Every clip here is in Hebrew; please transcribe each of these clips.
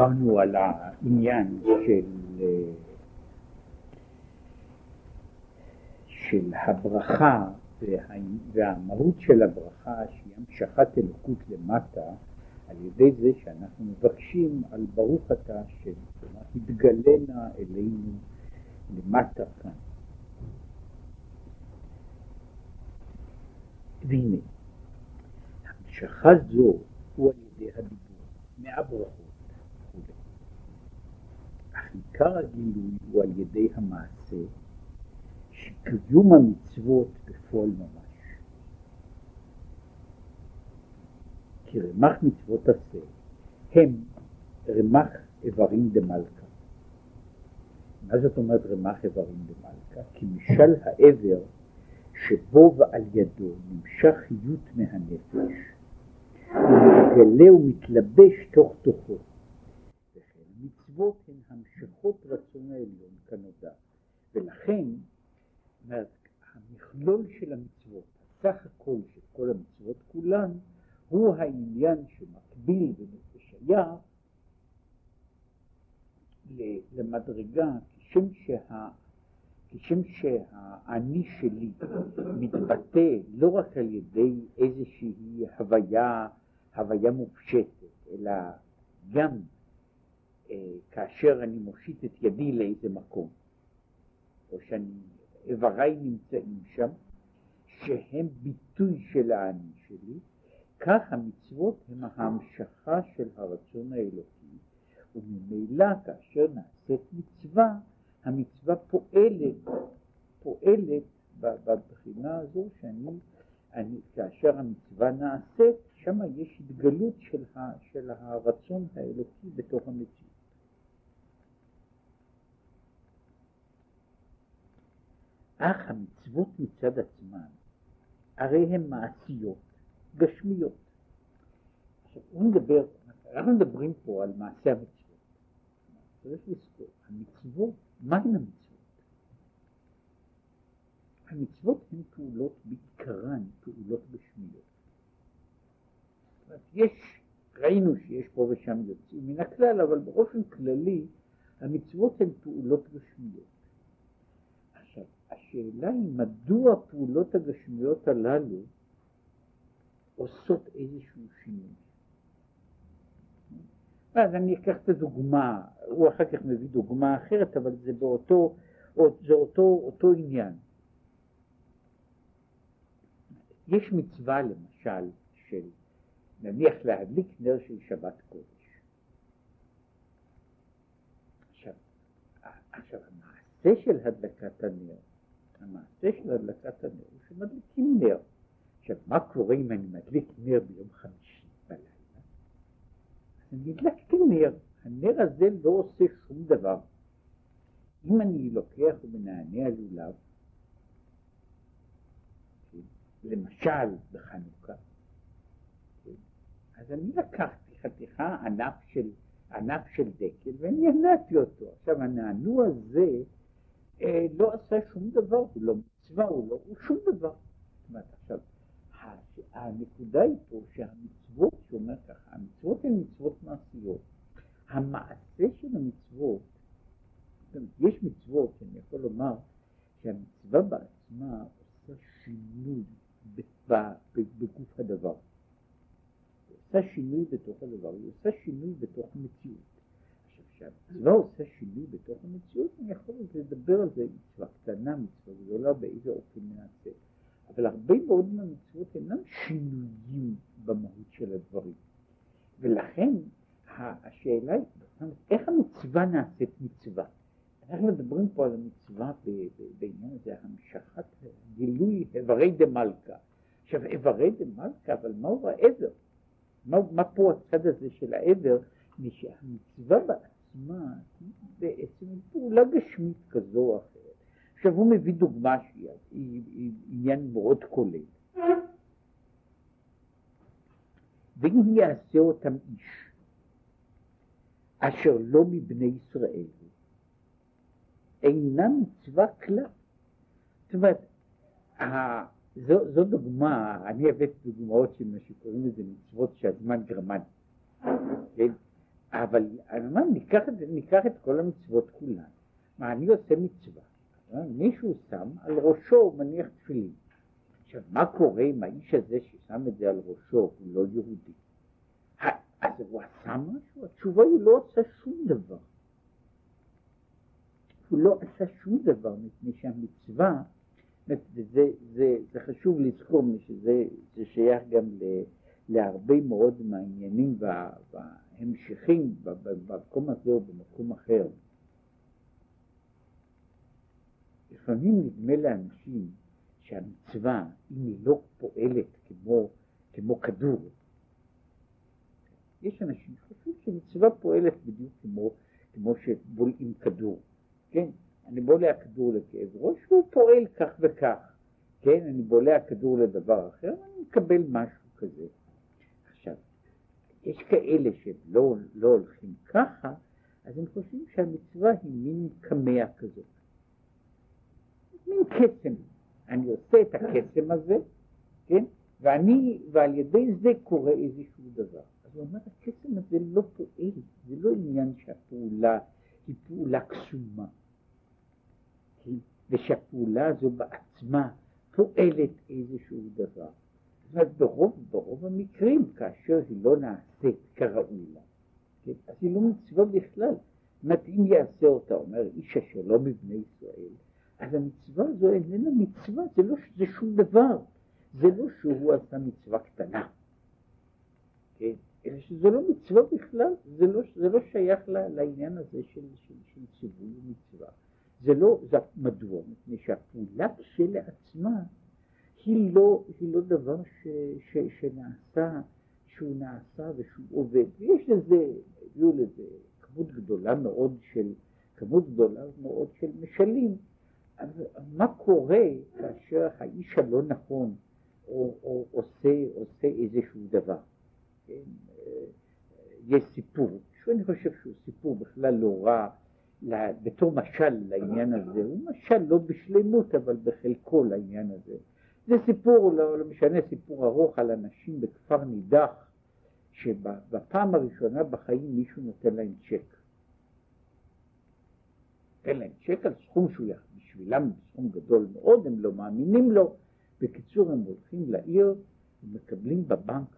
דיברנו על העניין של, של הברכה והמהות של הברכה שהיא המשכת אלוקות למטה על ידי זה שאנחנו מבקשים על ברוך אתה השם, כלומר התגלנה אלינו למטה כאן. והנה, המשכה זו הוא על ידי הדיבור, מהברכות. עיקר הגילוי הוא על ידי המעשה, שקיום המצוות בפועל ממש. כי רמ"ח מצוות עשה הם רמ"ח איברים דמלכה. מה זאת אומרת רמ"ח איברים דמלכה? כי משל העבר שבו ועל ידו נמשך חיות מהנפש, הוא מתגלה ומתלבש תוך תוכו. וכן מצוות הן המשכות רצון העליון כנודע, ולכן המכלול של המצוות, הסך הכל של כל המצוות כולן, הוא העניין שמקביל ושייך למדרגה, כשם שה... כשם שהאני שלי מתבטא לא רק על ידי איזושהי הוויה, הוויה מופשטת, אלא גם כאשר אני מושיט את ידי לאיזה מקום, או שאיבריי נמצאים שם, שהם ביטוי של האני שלי, כך המצוות הם ההמשכה של הרצון האלוקי, וממילא כאשר נעשית מצווה, המצווה פועלת, פועלת בבחינה הזו שאני, אני, כאשר המצווה נעשית, שם יש התגלות של, ה, של הרצון האלוקי בתוך המציאות. אך המצוות מצד עצמן, הרי הן מעשיות, גשמיות. עכשיו, הוא מדבר, אנחנו מדברים פה על מעשה המצוות. צריך לזכור, המצוות מהן המצוות? המצוות הן פעולות בעיקרן פעולות גשמיות. יש, ראינו שיש פה ושם יוצאים מן הכלל, אבל באופן כללי המצוות הן פעולות גשמיות. השאלה היא מדוע הפעולות הגשמיות הללו עושות איזשהו שינוי. אז אני אקח את הדוגמה, הוא אחר כך מביא דוגמה אחרת, אבל זה באותו, זה אותו, אותו עניין. יש מצווה למשל של נניח להדליק נר של שבת קודש. עכשיו, עכשיו המעשה של הדלקת הנר, המעשה של הדלקת הנר הוא שמדליקים נר. עכשיו, מה קורה אם אני מדליק נר ביום חמישי? אני הדלקתי נר, הנר הזה לא עושה שום דבר. אם אני לוקח ומנענע לולב, למשל בחנוכה, אז אני לקחתי חתיכה ענף של, ענף של דקל ואני הנעתי אותו. עכשיו הנענוע הזה לא עשה שום דבר, הוא לא מצווה, הוא לא, הוא שום דבר. זאת עכשיו, הנקודה היא פה שהמצוות, שאומר ככה, המצוות הן מצוות מעשיות. המעשה של המצוות, יש מצוות שאני יכול לומר שהמצווה בעצמה עושה שינוי בגוף הדבר. היא עושה שינוי בתוך הדבר, היא עושה שינוי בתוך המציאות. עכשיו, כשהמצווה עושה שינוי בתוך המציאות, אני יכול לדבר על זה, מצווה קטנה, מצווה גדולה, באיזה אופן נעשה. אבל הרבה מאוד מהמצוות אינם שינויים במהות של הדברים. ולכן השאלה היא, איך המצווה נעשית מצווה? אנחנו מדברים פה על המצווה בעניין הזה, המשכת גילוי איברי דה מלכה. עכשיו איברי דה מלכה, אבל מהו העבר? מה, מה פה הצד הזה של העבר? שהמצווה בעצמה היא בעצם פעולה גשמית כזו או אחרת. עכשיו הוא מביא דוגמה שהיא עניין מאוד כולל. ואם יעשה אותם איש אשר לא מבני ישראל אינה מצווה כלל. זאת אומרת, זו, זו דוגמה, אני הבאתי דוגמאות של מה שקוראים לזה מצוות שהזמן גרמני. כן? אבל אומר, ניקח, ניקח את כל המצוות כולן. מה, אני עושה מצווה. מישהו שם על ראשו, הוא מניח תפילין. עכשיו, מה קורה עם האיש הזה ששם את זה על ראשו, הוא לא יהודי? אז הוא עשה משהו? התשובה היא, הוא לא עשה שום דבר. הוא לא עשה שום דבר, מפני שהמצווה, וזה זה, זה חשוב לזכור, שזה זה שייך גם ל, להרבה מאוד מהעניינים וההמשכים במקום הזה או במקום אחר. לפעמים נדמה לאנשים שהמצווה, אם היא לא פועלת כמו, כמו כדור, יש אנשים שחושבים שמצווה פועלת בדיוק כמו, כמו שבולעים כדור, כן? אני בולע כדור לכאב ראש והוא פועל כך וכך, כן? אני בולע כדור לדבר אחר ואני מקבל משהו כזה. יש כאלה שלא לא הולכים ככה, אז הם חושבים שהמצווה היא מין קמע כזאת. מין קסם. אני עושה את הקסם הזה, כן? ואני, ועל ידי זה קורה איזשהו דבר. אז הוא אומר, הקסם הזה לא פועל, זה לא עניין שהפעולה היא פעולה קסומה, כן? ושהפעולה הזו בעצמה פועלת איזשהו דבר. אומרת, ברוב, ברוב המקרים, כאשר היא לא נעשית כראוי לה, כן? אז היא לא מצווה בכלל. זאת אם יעשה אותה, אומר איש אשר לא מבני ישראל, אז המצווה הזו איננה מצווה, זה לא זה שום דבר. זה לא שהוא עשה מצווה קטנה, כן? אלא שזה לא מצווה בכלל, זה לא, זה לא שייך לה, לעניין הזה של, של, של ציווי ומצווה. זה לא, זה מדוע? מפני שהפעולה כשלעצמה היא לא, היא לא דבר ש, ש, שנעשה, שהוא נעשה ושהוא עובד. ויש לזה, הביאו לזה כמות גדולה מאוד של, כמות גדולה מאוד של משלים. אז מה קורה כאשר האיש הלא נכון או, או, עושה, עושה איזשהו דבר? כן? אה, יש סיפור, שאני חושב שהוא סיפור בכלל לא רע, בתור משל לעניין הזה, הוא משל לא בשלמות אבל בחלקו לעניין הזה. זה סיפור, לא, לא משנה, סיפור ארוך על אנשים בכפר נידח, שבפעם הראשונה בחיים מישהו נותן להם צ'ק. נותן להם צ'ק על סכום שהוא בשבילם סכום גדול מאוד, הם לא מאמינים לו. בקיצור, הם הולכים לעיר ומקבלים בבנק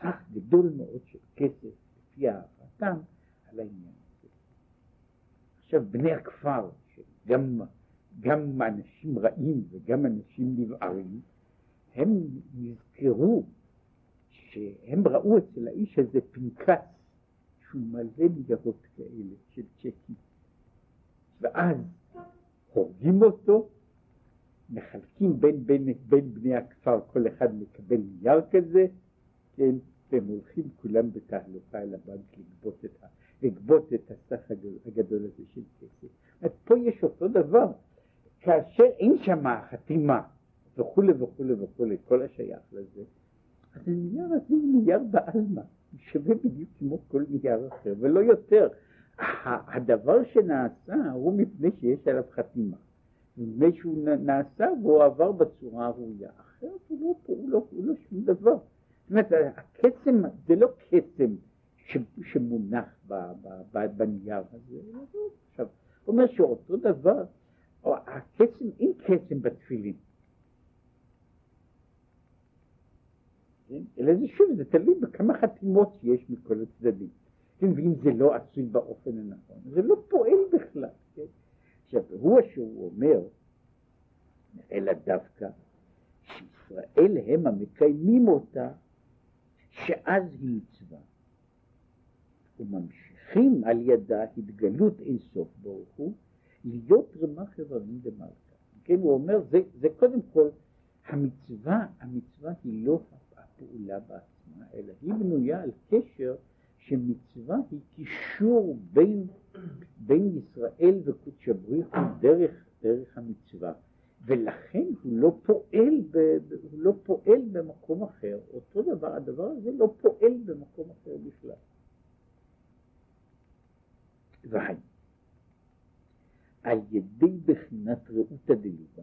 סך גדול מאוד של כסף, לפי הערכתם, על העניין הזה. עכשיו, בני הכפר, שגם גם אנשים רעים וגם אנשים נבערים, הם נזכרו שהם ראו אצל האיש הזה פנקס שהוא מלא ניירות כאלה של צ'קים. ואז הורגים אותו, מחלקים בין, בין, בין בני הכפר, כל אחד מקבל נייר כזה, כן, והם הולכים כולם בתהלוכה אל הבנק לגבות את, לגבות את הסך הגדול הזה של כסף. אז פה יש אותו דבר, כאשר אין שם חתימה וכולי וכולי וכולי, כל השייך לזה, אז הנייר הזה הוא נייר בעלמא, הוא שווה בדיוק כמו כל נייר אחר, ולא יותר. הדבר שנעשה הוא מפני שיש עליו חתימה. מפני שהוא נעשה והוא עבר בצורה הראויה. אחרת הוא לא, הוא לא, הוא לא שום דבר. זאת אומרת, הקסם זה לא קסם שמונח בנייר הזה. עכשיו, אומר שאותו דבר, הקסם, אין קסם בתפילין. אלא זה שוב, זה תלוי בכמה חתימות שיש מכל הצדדים. כן, ואם זה לא עשוי באופן הנכון, זה לא פועל בכלל. כן? עכשיו, הוא שהוא אומר, אלא דווקא שישראל הם המקיימים אותה, שאז היא מצווה. וממשיכים על ידה התגלות אינסוף ברוך הוא, להיות רמ"ח איברים דמלכה. כן, הוא אומר, זה, זה קודם כל, המצווה, המצווה היא לא הפעולה בעצמה, אלא היא בנויה על קשר שמצווה היא קישור בין, בין ישראל וקודש הבריחו דרך, דרך המצווה. ולכן הוא לא פועל, ב, הוא לא פועל במקום אחר. אותו דבר, הדבר הזה לא פועל במקום אחר בכלל. והי, על ידי בחינת רעותא דליבה,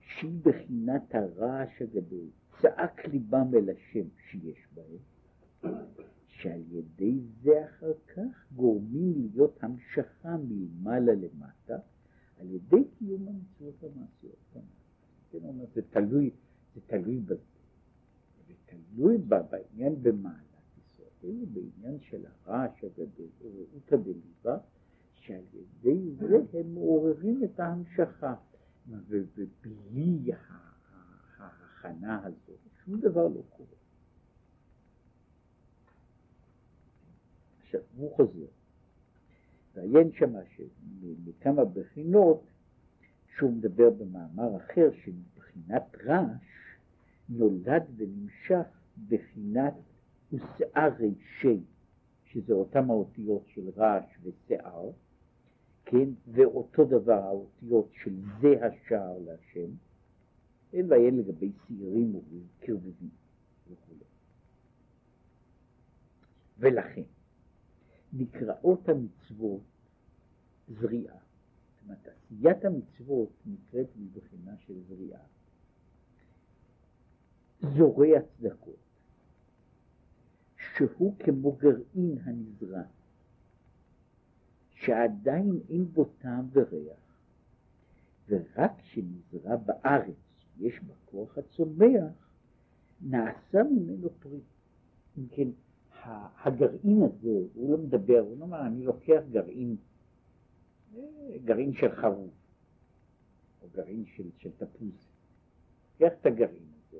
שהיא בחינת הרעש הגדול, צעק ליבם אל השם שיש בהם, שעל ידי זה אחר כך גורמים להיות המשכה מלמעלה למטה, על ידי קיום המצוות המעשיות. כן, אומר, זה תלוי, זה תלוי בזה. זה תלוי בעניין במעלת ישראל, בעניין של הרעש הגדול, רעות הדליבה, שעל ידי זה הם מעוררים את ההמשכה. ובלי ההכנה הזאת, שום דבר לא קורה. עכשיו, הוא חוזר. ועיין שמה שמכמה בחינות, שהוא מדבר במאמר אחר, שמבחינת רעש נולד ונמשך בחינת ושאה רישי, שזה אותם האותיות של רעש ושיער, כן, ואותו דבר האותיות של זה השער להשם, אין ועיין לגבי שעירים וקרבבים וכו'. ולכן, נקראות המצוות זריעה. זאת אומרת, עשיית המצוות נקראת מבחינה של זריעה. זורע צדקות, שהוא כמו גרעין הנזרע, שעדיין אין בו טעם וריח, ורק כשנזרע בארץ, יש בה כוח הצומח, נעשה ממנו פרי. אם כן, הגרעין הזה, הוא לא מדבר, הוא לא אומר, אני לוקח גרעין, אה, גרעין של חרוב, או גרעין של, של תפוז. לוקח את הגרעין הזה,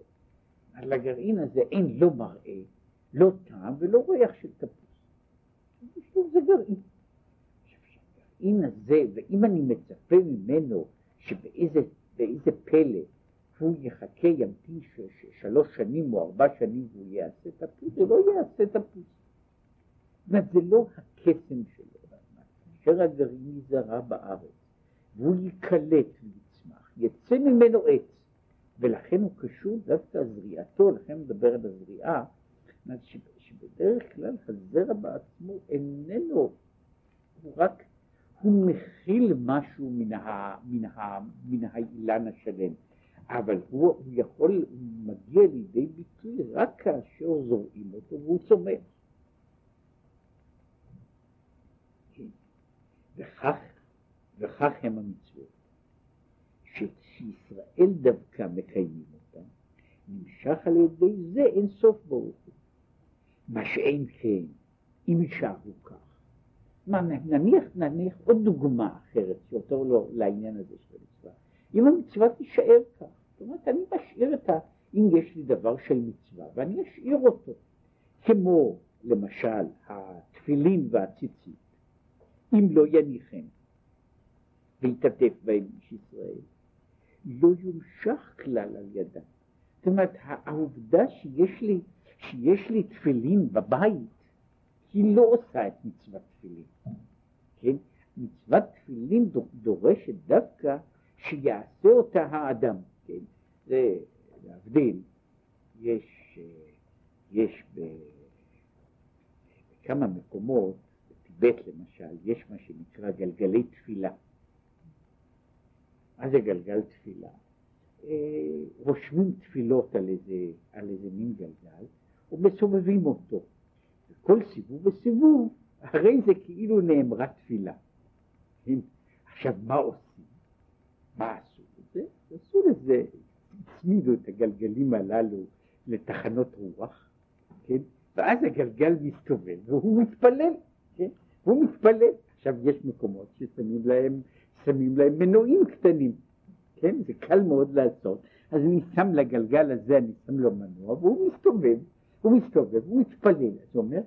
על הגרעין הזה אין לא מראה, לא טעם ולא ריח של תפוז. זה גרעין. הגרעין הזה, ואם אני מצפה ממנו שבאיזה פלא הוא יחכה, ימתין שלוש שנים או ארבע שנים והוא יעשה תפוז, זה לא יעשה תפוז. זאת אומרת, זה לא הקסם שלו. כאשר הגרעין יזרע בארץ, והוא ייקלט ויצמח, יצא ממנו עץ, ולכן הוא קשור דווקא זריעתו, לכן מדבר על הזריעה, שבדרך כלל הזרע בעצמו איננו, הוא רק, הוא מכיל משהו מן האילן השלם. אבל הוא, יכול, מגיע לידי ביטוי רק כאשר זורעים אותו והוא צומח. כן. וכך, וכך הם המצוות, שישראל דווקא מקיימים אותם, נמשך על ידי זה אין סוף ברוך הוא. מה שאין כן, אם יישארו כך. מה, נניח, נניח עוד דוגמה אחרת שיותר לא לעניין הזה של המצווה. אם המצווה תישאר כך, זאת אומרת, אני משאיר את ה... אם יש לי דבר של מצווה, ואני אשאיר אותו, כמו למשל התפילין והציצית, אם לא יניחם ויתעטף בהם איש ישראל, לא יומשך כלל על ידם. זאת אומרת, העובדה שיש לי, שיש לי תפילין בבית, היא לא עושה את מצוות תפילין. כן? מצוות תפילין דורשת דווקא שיעשה אותה האדם. זה להבדיל, יש, יש בכמה מקומות, בטיבט למשל, יש מה שנקרא גלגלי תפילה. מה זה גלגל תפילה? אה, רושמים תפילות על איזה, על איזה מין גלגל ומסובבים אותו. וכל סיבוב וסיבוב, הרי זה כאילו נאמרה תפילה. כן? עכשיו, מה עושים? מה עשו? עשו לזה, הצמידו את הגלגלים הללו לתחנות רוח, כן? ואז הגלגל מסתובב והוא מתפלל, כן? הוא מתפלל. עכשיו יש מקומות ששמים להם, שמים להם מנועים קטנים, כן? זה קל מאוד לעשות. אז אני שם לגלגל הזה, אני שם לו מנוע והוא מסתובב, הוא מסתובב, הוא מתפלל. אז הוא אומר,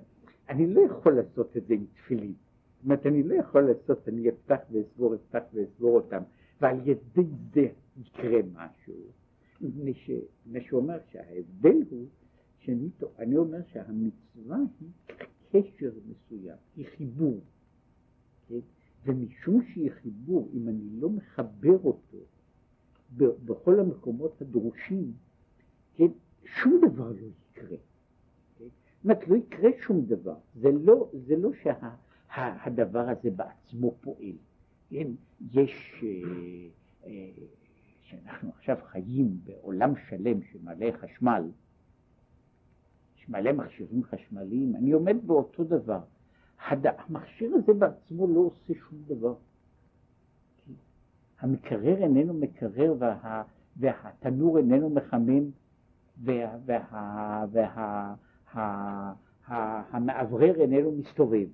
אני לא יכול לעשות את זה עם תפילין. זאת אומרת, אני לא יכול לעשות, אני אפתח ואסגור, אפתח ואסגור אותם, ועל ידי זה יקרה משהו. מפני שהוא אומר שההבדל הוא, שאני אני אומר שהמצווה היא קשר מסוים, היא חיבור. כן? ומשום שהיא חיבור, אם אני לא מחבר אותו בכל המקומות הדרושים, כן? שום דבר לא יקרה. כן? זאת אומרת, לא יקרה שום דבר. זה לא, זה לא שהדבר שה, הזה בעצמו פועל. כן? יש... אה, אה, שאנחנו עכשיו חיים בעולם שלם שמלא חשמל, יש מלא מכשירים חשמליים, אני עומד באותו דבר. הד... המכשיר הזה בעצמו לא עושה שום דבר. המקרר איננו מקרר וה... והתנור איננו מחמם וה... וה... וה... וה... המאוורר איננו מסתובב.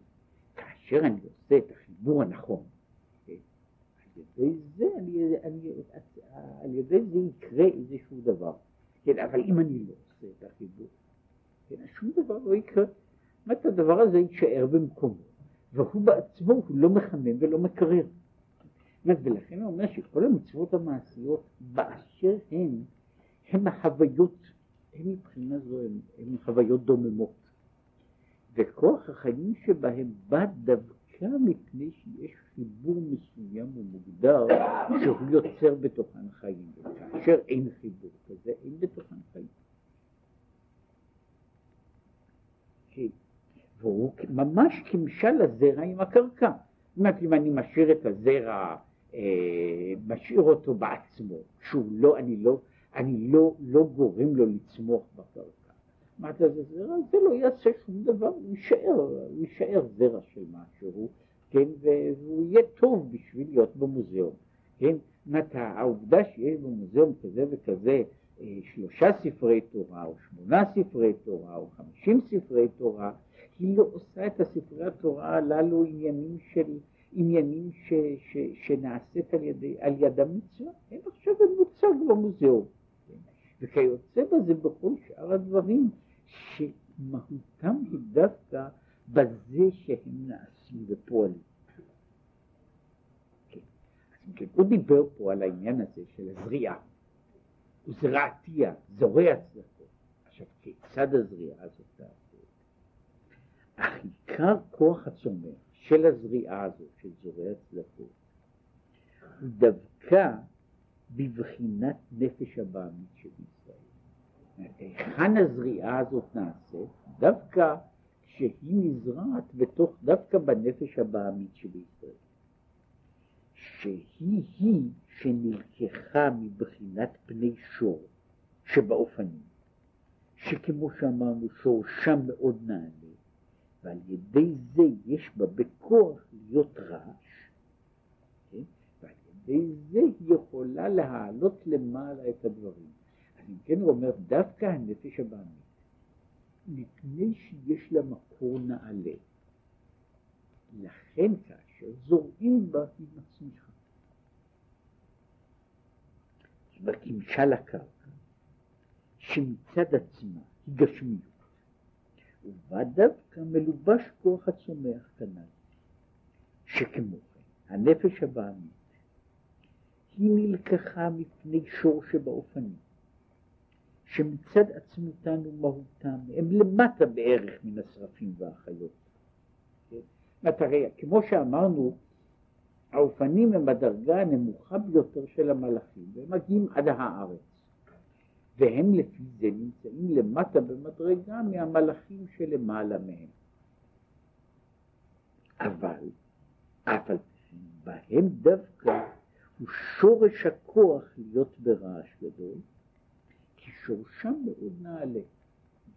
כאשר אני עושה את החיבור הנכון, ידי זה, אני, אני, על ידי זה יקרה איזשהו דבר. כן, אבל אם אני לא עושה את החיבור, כן, שום דבר לא יקרה. זאת הדבר הזה יישאר במקומו, והוא בעצמו, הוא לא מחמם ולא מקרר. ולכן הוא אומר שכל המצוות המעשיות באשר הן, הן החוויות, הן מבחינה זו, הן חוויות דוממות. וכוח החיים שבהם בא דווקא מפני שיש חיבור מסוים ומוגדר שהוא יוצר בתוכן חיים, וכאשר אין חיבור כזה, אין בתוכן חיים. והוא ממש כמשל הזרע עם הקרקע. זאת אומרת, אם אני משאיר את הזרע, אה, משאיר אותו בעצמו, שהוא לא, אני לא, אני לא, לא גורם לו לצמוח בקרקע. מה זה זרע? זה לא יעשה שום דבר, הוא יישאר, הוא יישאר זרע של משהו, כן, והוא יהיה טוב בשביל להיות במוזיאון, כן, זאת העובדה שיש במוזיאון כזה וכזה אה, שלושה ספרי תורה, או שמונה ספרי תורה, או חמישים ספרי תורה, היא לא עושה את הספרי התורה הללו עניינים של, עניינים ש, ש, שנעשית על, ידי, על יד המצווה, הם עכשיו מוצג במוזיאון. כן? וכיוצא בזה בכל שאר הדברים, שמהותם היא דווקא בזה שהם נעשים ופועלים. כן. כן, הוא דיבר פה על העניין הזה של הזריעה. הוא זרעתיה, זורע צדקות. עכשיו, כיצד הזריעה הזאת תעשה? אך עיקר כוח הצומח של הזריעה הזאת, של זורע צדקות, הוא דווקא בבחינת נפש הבעמית של ישראל. היכן הזריעה הזאת נעשית? דווקא כשהיא נזרעת בתוך, דווקא בנפש הבעמית שבישראל. שהיא היא שנלקחה מבחינת פני שור שבאופנים, שכמו שאמרנו שורשם מאוד נעלה, ועל ידי זה יש בה בכוח להיות רעש, כן? ועל ידי זה היא יכולה להעלות למעלה את הדברים. אם כן הוא אומר, דווקא הנפש הבעמית, מפני שיש לה מקור נעלה, לכן כאשר זורעים בה היא מצמיחה. כמשל הקרקע, שמצד עצמה היא גשמיות, ובה דווקא מלובש כוח הצומח כנ"ל, שכמו כן, הנפש הבעמית היא נלקחה מפני שור שבאופנים, שמצד עצמותן ומהותן הם למטה בערך מן השרפים והחיות. כן? הרי כמו שאמרנו, האופנים הם הדרגה הנמוכה ביותר של המלאכים, והם מגיעים עד הארץ. והם לפי זה נמצאים למטה במדרגה מהמלאכים שלמעלה מהם. אבל, אף על פי בהם דווקא הוא שורש הכוח להיות ברעש גדול, כי שורשם מאוד נעלה.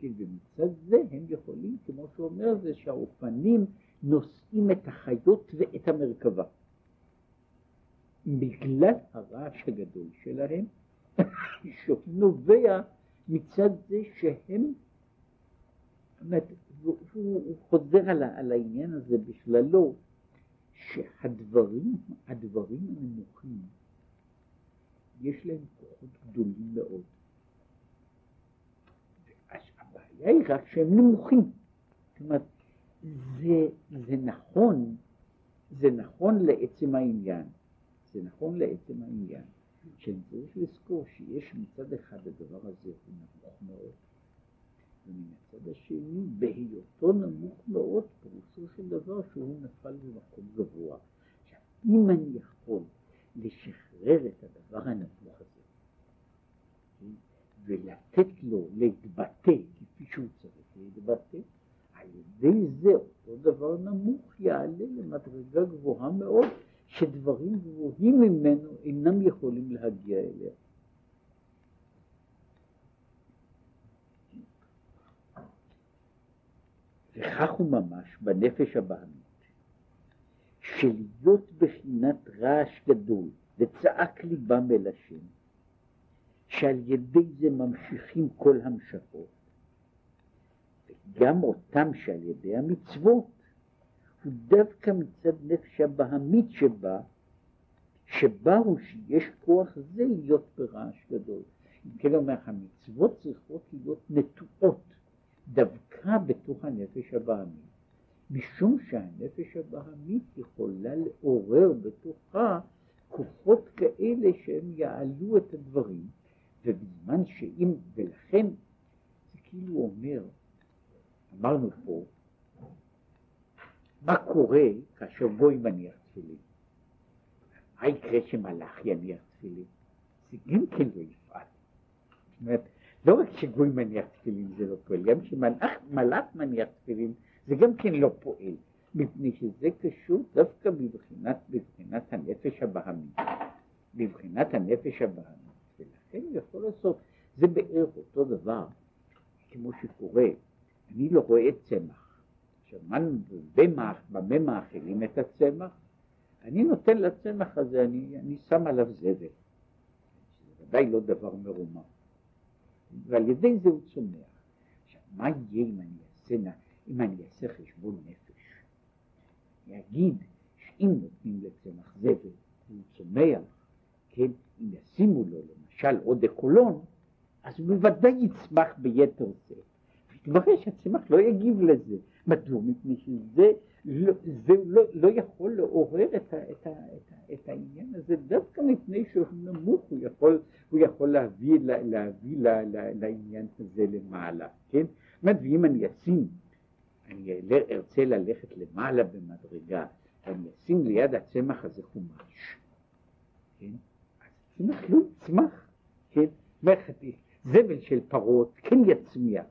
ומצד זה הם יכולים, כמו שאומר זה, שהאופנים נושאים את החיות ואת המרכבה. בגלל הרעש הגדול שלהם, שנובע מצד זה שהם, אומרת, הוא, הוא חוזר על, על העניין הזה בכללו, שהדברים, הדברים הנמוכים, יש להם כוחות גדולים מאוד. הבעיה היא רק שהם נמוכים. זאת אומרת, זה, זה נכון, זה נכון לעצם העניין. זה נכון לעצם העניין. שצריך לזכור שיש מצד אחד הדבר הזה הוא נמוך מאוד, ומן הצד השני, בהיותו נמוך מאוד, פירושו של דבר שהוא נפל במקום גבוה. עכשיו, אם אני יכול לשחרר את הדבר הנמוך הזה, כן, ולתת לו להתבטא כפי שהוא צריך להתבטא, על ידי זה אותו דבר נמוך יעלה למדרגה גבוהה מאוד, שדברים גבוהים ממנו אינם יכולים להגיע אליה. וכך הוא ממש בנפש הבעמית, שלהיות בחינת רעש גדול וצעק ליבם אל השם, שעל ידי זה ממשיכים כל המשכות, וגם אותם שעל ידי המצוות, הוא דווקא מצד נפש הבהמית שבה, שבה הוא שיש כוח זה להיות ברעש גדול. אם כן אומר, המצוות צריכות להיות נטועות דווקא בתוך הנפש הבהמית, משום שהנפש הבהמית יכולה לעורר בתוכה כוחות כאלה שהם יעלו את הדברים, ובזמן שאם, ולכן זה כאילו אומר, אמרנו פה, מה קורה כאשר גוי מניח תפילין? מה יקרה שמלאך יניח תפילין? זה גם כן לא יפעל. זאת אומרת, לא רק שגוי מניח תפילין זה לא פועל, גם כשמלאך מניח תפילין זה גם כן לא פועל, מפני שזה קשור דווקא בבחינת, בבחינת הנפש הבהמית, בבחינת הנפש הבהמית, ולכן יכול לעשות, זה בערך אותו דבר, כמו שקורה, אני לא רואה צמח, עכשיו במה, במה מאכילים את הצמח? אני נותן לצמח הזה, אני, אני שם עליו זבל, זה ודאי לא דבר מרומם, ועל ידי זה הוא צומח. עכשיו, מה יהיה אם אני אעשה אם אני אעשה חשבון נפש, אני אגיד שאם נותנים לצמח זבל והוא צומח, כן, אם ישימו לו למשל עוד אקולון, אז הוא בוודאי יצמח ביתר זה. מתברר שהצמח לא יגיב לזה. מדוע? מפני שזה לא, זה לא, לא יכול לעורר את, ה, את, ה, את, ה, את העניין הזה, דווקא מפני שהוא נמוך, הוא יכול, הוא יכול להביא, להביא לה, לה, לעניין הזה למעלה, כן? זאת אומרת, ואם אני אשים אני ארצה ללכת למעלה במדרגה, ואני אשים ליד הצמח הזה חומש, כן? הצמח לא יצמח, כן? זבל של פרות כן יצמיח,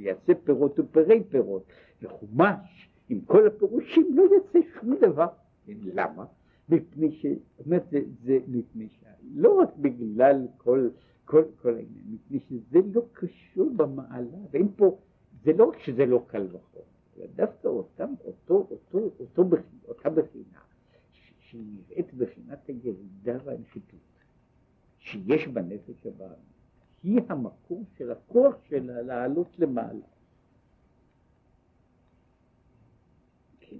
ויעשה פירות ופרי פירות, וחומש עם כל הפירושים לא יצא שום דבר. כן? למה? מפני ש... אומרת, זה, זה מפני ש... לא רק בגלל כל, כל, כל העניין, מפני שזה לא קשור במעלה, ואין פה, זה לא רק שזה לא קל וחומר. דווקא אותם, אותו, אותו, אותו אותה בחינה, שהיא נראית בחינת הירידה והנחיתות, שיש בנפש הבאה, היא המקום של הכוח שלה לעלות למעלה. כן.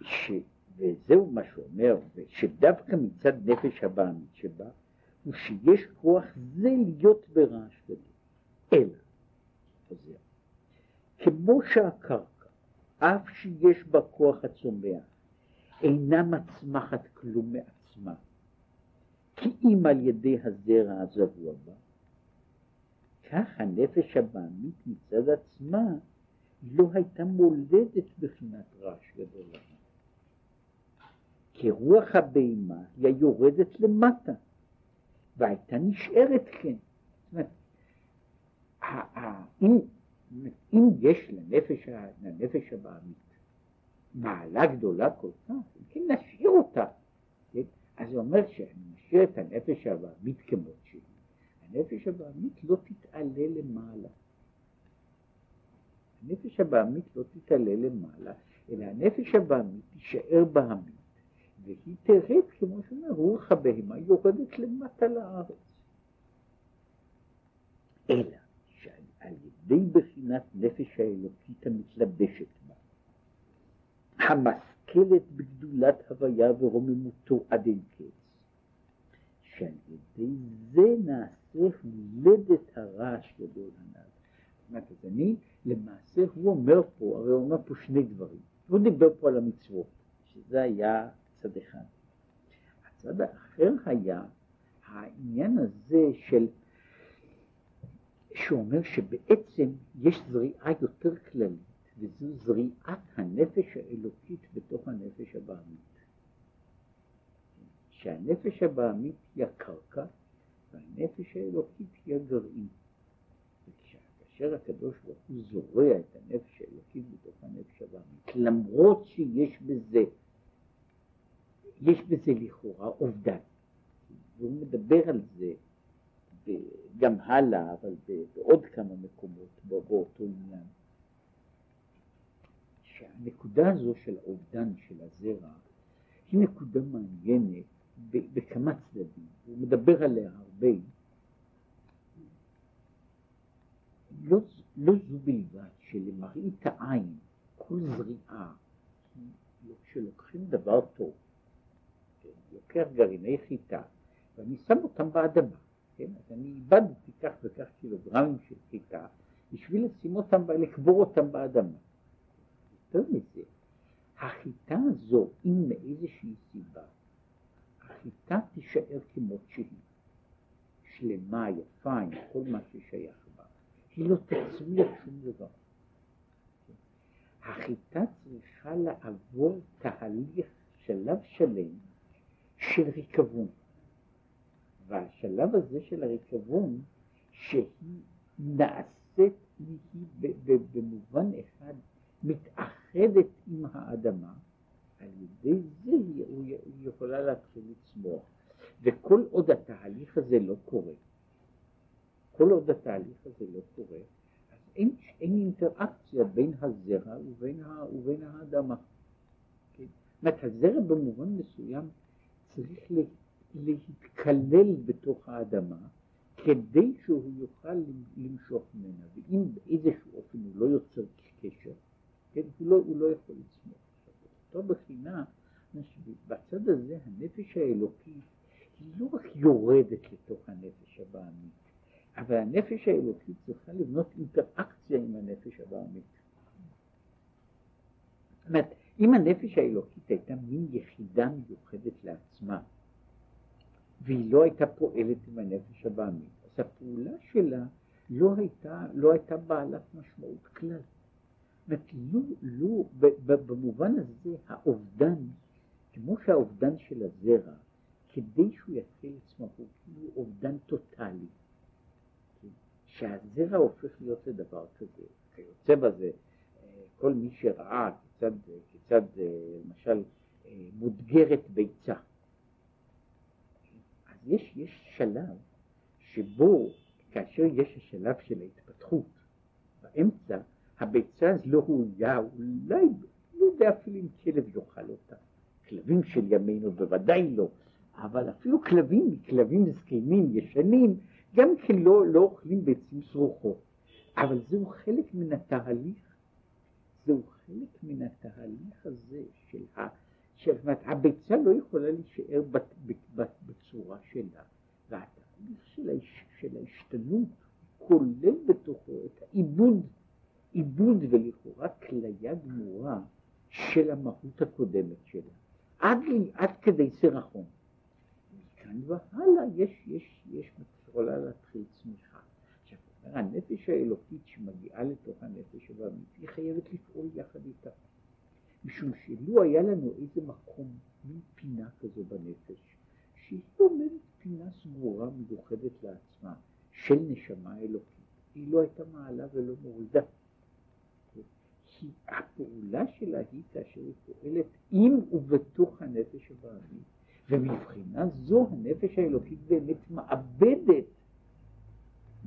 ש... וזהו מה שאומר, שדווקא מצד נפש הבעמית שבה, הוא שיש כוח זה להיות ברעש גדול. אלא, חוזר, כמו שהקרקע, אף שיש בה כוח הצומח, אינה מצמחת כלום מעצמה, כי אם על ידי הזרע הזבוע בה, כך הנפש הבעמית מצד עצמה לא הייתה מולדת בחינת רעש גדול לה. כי רוח הבהמה היא היורדת למטה, והייתה נשארת כן. זאת אומרת, אם יש לנפש, לנפש הבעמית מעלה גדולה כל כך, כן נשאיר אותה. כן? אז זה אומר שאני משאיר את הנפש הבעמית כמות שהיא. הנפש הבעמית לא תתעלה למעלה. הנפש הבעמית לא תתעלה למעלה, אלא הנפש הבעמית תישאר בעמית, והיא תרד, כמו שאומר, רוח הבהמה יורדת למטה לארץ. אלא על ידי בחינת נפש האלוקית המתלבשת בה, המשכלת בגדולת הוויה ורוממותו עד אין קץ, שעל ידי זה נעשה הולדת הרעש גדול הנ"ל. זאת אומרת, אני, למעשה הוא אומר פה, הרי הוא אומר פה שני דברים. הוא דיבר פה על המצוות, שזה היה צד אחד. הצד האחר היה העניין הזה של שאומר שבעצם יש זריעה יותר כללית, וזו זריעת הנפש האלוקית בתוך הנפש הבעמית. שהנפש הבעמית היא הקרקע, והנפש האלוקית היא הגרעין. וכאשר הקדוש ברוך הוא זורע את הנפש האלוקית בתוך הנפש הבעמית, למרות שיש בזה, יש בזה לכאורה אובדן, והוא מדבר על זה גם הלאה, אבל בעוד כמה מקומות באותו עניין. שהנקודה הזו של האובדן של הזרע היא נקודה מעניינת בכמה צדדים, הוא מדבר עליה הרבה. לא, לא זו בלבד שלמראית העין כל זריעה, כשלוקחים דבר טוב, כן, לוקח גרעיני חיטה ואני שם אותם באדמה, כן, אז אני איבדתי כך וכך קילוגרמים של חיטה בשביל לשים אותם, לקבור אותם באדמה. יותר מזה, החיטה הזו, אם מאיזושהי סיבה, החיטה תישאר כמות שהיא, שלמה, יפה, עם כל מה ששייך בה, היא לא תצמיח שום דבר. החיטה צריכה לעבור תהליך, שלב שלם של ריקבון. והשלב הזה של הריקבון, שהיא נעשית, היא במובן אחד מתאחדת עם האדמה, על ידי זה היא, יכולה להתחיל לצמוח. וכל עוד התהליך הזה לא קורה, כל עוד התהליך הזה לא קורה, אז אין, אין אינטראקציה בין הזרע ובין, ה, ובין האדמה. כן? זאת הזרע במובן מסוים צריך להתקלל בתוך האדמה כדי שהוא יוכל למשוך ממנה, ואם באיזשהו אופן הוא לא יוצר קשר, כן, הוא, לא, הוא לא יכול לצמוח. אותו בחינה, בצד הזה הנפש האלוקית היא לא רק יורדת לתוך הנפש הבעמית, אבל הנפש האלוקית צריכה לבנות אינטראקציה עם הנפש הבעמית. זאת אומרת, אם הנפש האלוקית הייתה מין יחידה מיוחדת לעצמה, והיא לא הייתה פועלת עם הנפש הבעמית, אז הפעולה שלה לא הייתה, לא הייתה בעלת משמעות כלל. אומרת, לו, לו, במובן הזה האובדן, כמו שהאובדן של הזרע, כדי שהוא יתחיל לצמוח, הוא כאילו אובדן טוטאלי. כן? שהזרע הופך להיות לדבר כזה. כיוצא בזה, אה, כל מי שראה כיצד, כיצד אה, למשל אה, מודגרת ביצה. אז יש, יש שלב שבו, כאשר יש השלב של ההתפתחות, באמצע הביצה אז לא ראויה, אולי, לא יודע אפילו אם כלב יאכל אותה. כלבים של ימינו בוודאי לא, אבל אפילו כלבים, כלבים זקנים, ישנים, גם כן לא, לא אוכלים ביצים סרוכות. אבל זהו חלק מן התהליך, זהו חלק מן התהליך הזה של ה... זאת אומרת, הביצה לא יכולה להישאר בת, בת, בצורה שלה, והתהליך של, ההש, של ההשתנות כולל בתוכו את העיבוד עיבוד ולכאורה כליה גמורה של המהות הקודמת שלה, עד, עד כדי סירחון. מכאן והלאה יש, יש, יש יכולה להתחיל צמיחה. עכשיו, הנפש האלוקית שמגיעה לתוך הנפש הבאמית, היא חייבת לפעול יחד איתה. משום שלו היה לנו איזה מקום, מין פינה כזו בנפש, שהיא עומדת פינה סגורה מיוחדת לעצמה, של נשמה אלוקית, היא לא הייתה מעלה ולא מורידה. כי הפעולה שלה היא כאשר היא פועלת עם ובתוך הנפש הבעמית, ומבחינה זו הנפש האלוקית באמת מאבדת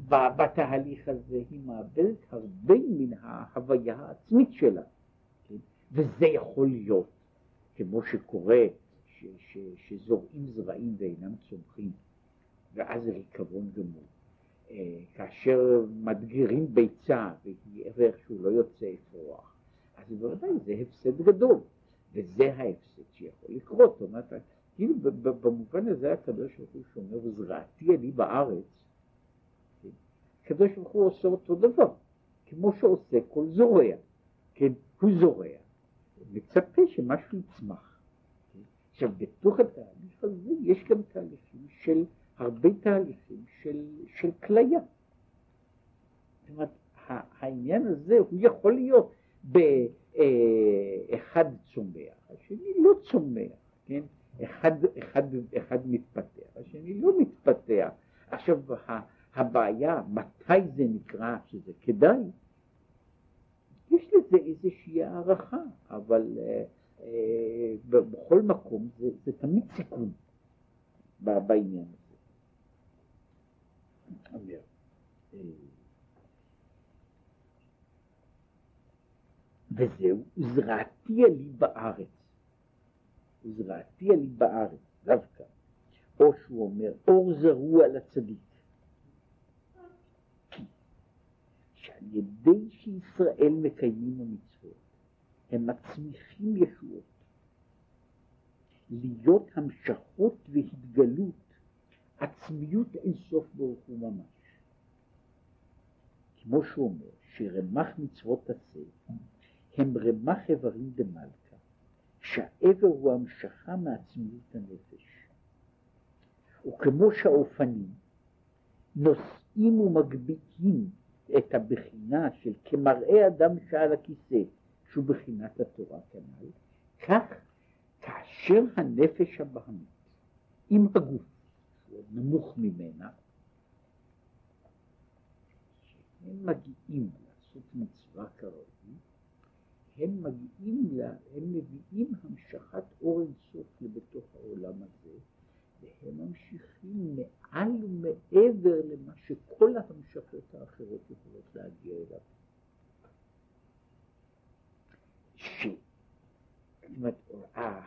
בתהליך הזה, היא מאבדת הרבה מן ההוויה העצמית שלה, כן? וזה יכול להיות, כמו שקורה, ש, ש, שזורעים זרעים ואינם צומחים, ואז ריקבון גמור. כאשר מדגירים ביצה ואיכשהו לא יוצא אפרוח, אז בוודאי זה הפסד גדול, וזה ההפסד שיכול לקרות. זאת אומרת, כאילו במובן הזה הקדוש ברוך הוא שאומר, וזרעתי אני בארץ, כן? הקדוש ברוך הוא עושה אותו דבר, כמו שעושה כל זורע, כן, הוא זורע, מצפה שמשהו יצמח. כן? עכשיו, בתוך התהליך הזה יש גם תהליכים של הרבה תהליכים של, של כליה. זאת אומרת, העניין הזה הוא יכול להיות באחד צומח, השני לא צומח, כן? אחד, אחד, אחד מתפתח, השני לא מתפתח. עכשיו הבעיה, מתי זה נקרא שזה כדאי? יש לזה איזושהי הערכה, אבל אה, אה, בכל מקום זה, זה תמיד סיכון בעניין הזה. אומר. וזהו, זרעתיה לי בארץ. זרעתיה לי בארץ, דווקא. או שהוא אומר, אור זרוע לצדיק. שעל ידי שישראל מקיימים המצוות, הם מצמיחים ישועות. להיות המשכות והתגלות, עצמיות אינסוף ברוך הוא ממש. כמו שהוא אומר, שרמח מצוות עשה, הם רמח איברים דמלכה, שהאיבר הוא המשכה מעצמיות הנפש. וכמו שהאופנים נושאים ומגביהים את הבחינה של כמראה אדם שעל הכיסא, שהוא בחינת התורה כנ"ל, כך כאשר הנפש הבהמית עם הגוף, נמוך ממנה, שהם מגיעים לעשות מצווה כראוי, הם מגיעים, לה, הם מביאים המשכת אור אינסוף לבתוך העולם הזה, והם ממשיכים מעל ומעבר למה שכל ההמשכות האחרות יכולות להגיע אליו. ש... אומרת,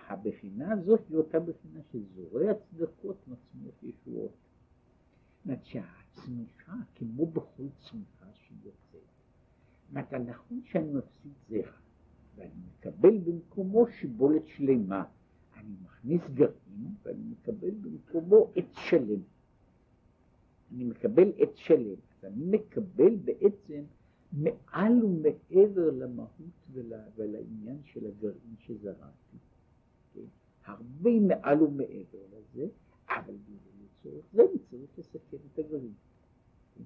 הבחינה הזאת היא אותה בחינה שזורע צדקות מצמיח ישועות. זאת אומרת שהצמיחה, כמו בכל צמיחה שיוצאת, זאת אומרת, נכון שאני מפסיד זרע, ואני מקבל במקומו שיבולת שלמה. אני מכניס גרעין ואני מקבל במקומו עץ שלם. אני מקבל עץ שלם. ואני מקבל בעצם מעל ומעבר למהות ול, ולעניין של הגרעין שזרעתי. כן? הרבה מעל ומעבר לזה, אבל לצורך זה אני צריך לסכן את הגרעין. כן?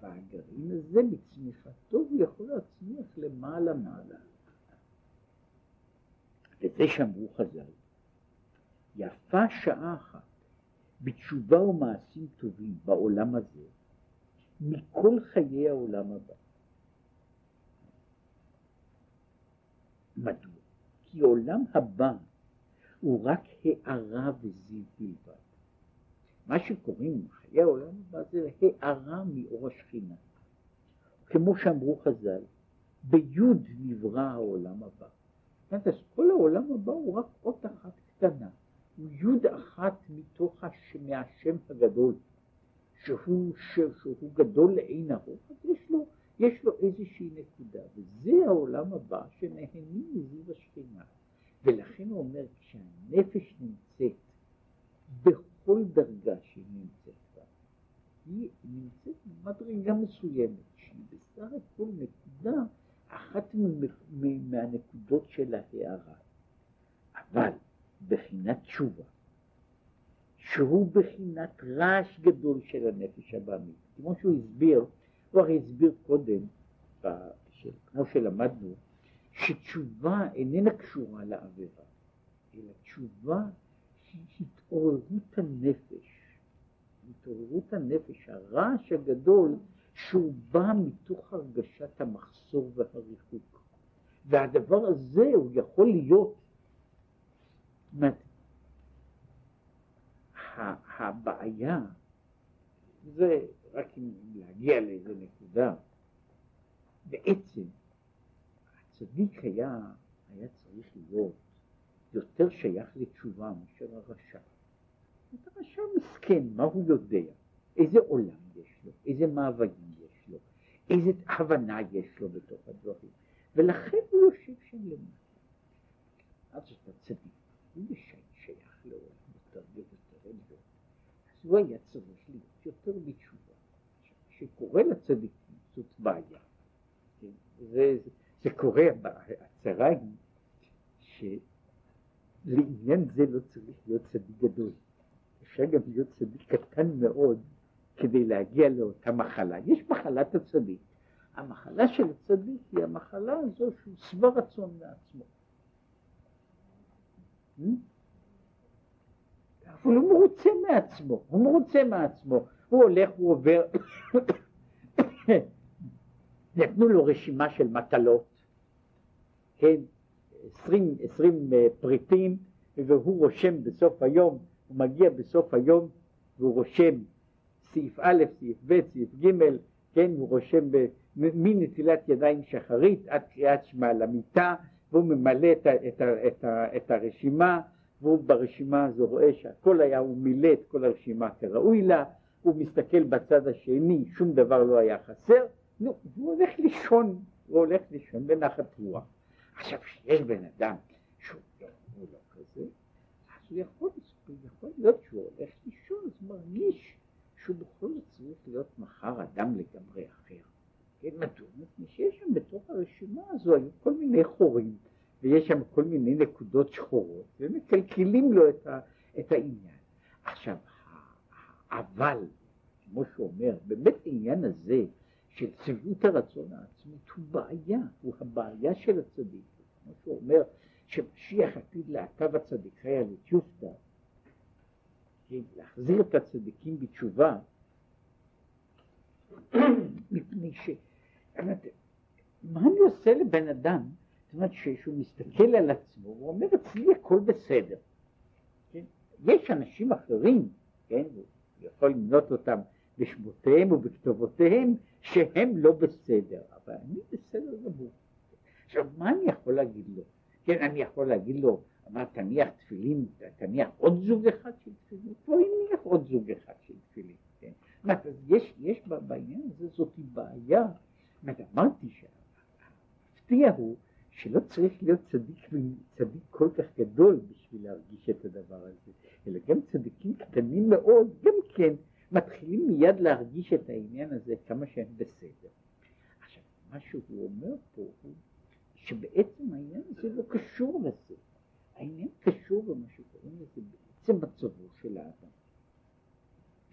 והגרעין הזה בצמיחתו הוא יכול להצמיח למעלה מעלה. וזה שאמרו חז"ל. יפה שעה אחת בתשובה ומעשים טובים בעולם הזה מכל חיי העולם הבא. מדוע? כי עולם הבא הוא רק הארה וזיו בלבד. מה שקוראים חיי העולם הבא זה הארה מאור השכינה. כמו שאמרו חז"ל, ביוד נברא העולם הבא. אז כל העולם הבא הוא רק אות אחת קטנה. הוא יוד אחת מתוך הש... מהשם הגדול, שהוא, ש... שהוא גדול לאין ארוך, אז יש לו, יש לו איזושהי נקודה, וזה העולם הבא שנהנים מזיו השכינה. ולכן הוא אומר, כשהנפש נמצאת בכל דרגה שהיא נמצאת בה, היא נמצאת במדרגה מסוימת, שהיא בסך הכל נקודה, אחת מהנקודות של ההערה. אבל בחינת תשובה, שהוא בחינת רעש גדול של הנפש הבאמית. כמו שהוא הסביר, הרי הסביר קודם, כמו שלמדנו, שתשובה איננה קשורה לעבירה, אלא תשובה היא התעוררות הנפש. התעוררות הנפש, הרעש הגדול שהוא בא מתוך הרגשת המחסור והריחוק. והדבר הזה הוא יכול להיות אומרת, הבעיה זה רק אם להגיע לאיזה נקודה. בעצם הצדיק היה, היה צריך להיות יותר שייך לתשובה מאשר הרשע. הרשע מסכן, מה הוא יודע? איזה עולם יש לו? איזה מאוויים יש לו? איזה הבנה יש לו בתוך הדברים? ולכן הוא יושב שם למטה. אז אתה צדיק. הוא שייך לעולם יותר ויותר עליון. אז הוא היה צריך להיות יותר בתשובה. כשקורה לצדיקים זאת בעיה. כן? זה, זה, זה קורה, הצרה היא שלעניין זה לא צריך להיות צדיק גדול. אפשר גם להיות צדיק קטן מאוד כדי להגיע לאותה מחלה. יש מחלת הצדיק. המחלה של הצדיק היא המחלה הזו שהוא שבע רצון מעצמו. אבל הוא מרוצה מעצמו, הוא מרוצה מעצמו, הוא הולך, הוא עובר, נתנו לו רשימה של מטלות, כן, עשרים, עשרים אה, פריטים, והוא רושם בסוף היום, הוא מגיע בסוף היום והוא רושם סעיף א', סעיף ב', סעיף ג', כן, הוא רושם מנטילת ידיים שחרית עד קריאת שמע למיטה, והוא ממלא את, את, את, את הרשימה, והוא ברשימה הזו רואה שהכל היה, הוא מילא את כל הרשימה כראוי לה, הוא מסתכל בצד השני, שום דבר לא היה חסר, נו, והוא הולך לישון, הוא הולך לישון בנחת רוח. עכשיו, כשיש בן אדם שהוא לא, לא כזה, אז הוא יכול, יכול להיות שהוא הולך לישון, אז הוא מרגיש שהוא בכל זאת צריך להיות מחר אדם לגמרי אחר. כן, מדוע? מפני שיש שם בתוך הרשימה הזו היו כל מיני חורים, ויש שם כל מיני נקודות שחורות, ומקלקלים לו את, ה, את העניין. עכשיו, אבל, כמו שהוא אומר, באמת העניין הזה של צביעות הרצון העצמית הוא בעיה, הוא הבעיה של הצדיק. כמו שהוא אומר, שמשיח עתיד לעקב הצדיקי על יוטה, להחזיר את הצדיקים בתשובה, מפני ש... מה אני עושה לבן אדם, זאת אומרת שהוא מסתכל על עצמו, הוא אומר אצלי הכל בסדר. כן? יש אנשים אחרים, כן, יכול למנות אותם בשמותיהם ובכתובותיהם, שהם לא בסדר, אבל אני בסדר גמור. עכשיו, מה אני יכול להגיד לו? כן, אני יכול להגיד לו, אמר, תניח תפילין, תניח עוד זוג אחד של תפילין, כבר הניח עוד זוג אחד של תפילין, כן? אומרת, אז יש, יש בעניין הזה, זאת בעיה. אומרת, אמרתי שהמפתיע הוא שלא צריך להיות צדיק, צדיק כל כך גדול בשביל להרגיש את הדבר הזה, אלא גם צדיקים קטנים מאוד, גם כן, מתחילים מיד להרגיש את העניין הזה כמה שהם בסדר. עכשיו, מה שהוא אומר פה הוא שבעצם העניין הזה לא קשור לזה. העניין קשור במה שקוראים לזה בעצם מצבו של האדם.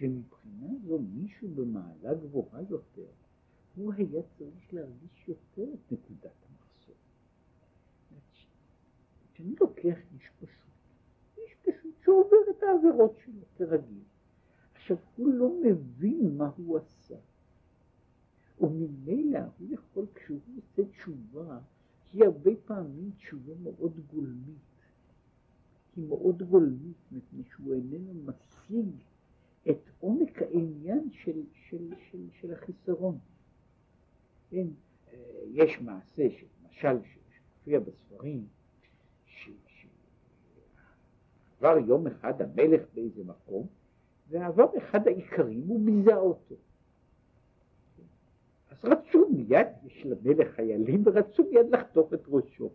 ומבחינה זו מישהו במעלה גבוהה יותר, הוא היה צריך להרגיש יותר את נקודת המחסור. כשאני לוקח איש פשוט, איש פשוט שעובר את העבירות שלו כרגיל, עכשיו הוא לא מבין מה הוא עשה, וממילא הוא יכול, כשהוא עושה תשובה, היא הרבה פעמים תשובה מאוד גולמית. היא מאוד גולמית, מפני שהוא איננו משיג את עומק העניין של, של, של, של החיסרון. כן, אה, יש מעשה, למשל, שמופיע בספרים, שעבר יום אחד המלך באיזה מקום, ועבר אחד האיכרים, הוא ביזה אותו. אז רצו מיד, יש למלך חיילים, ורצו מיד לחתוך את ראשו.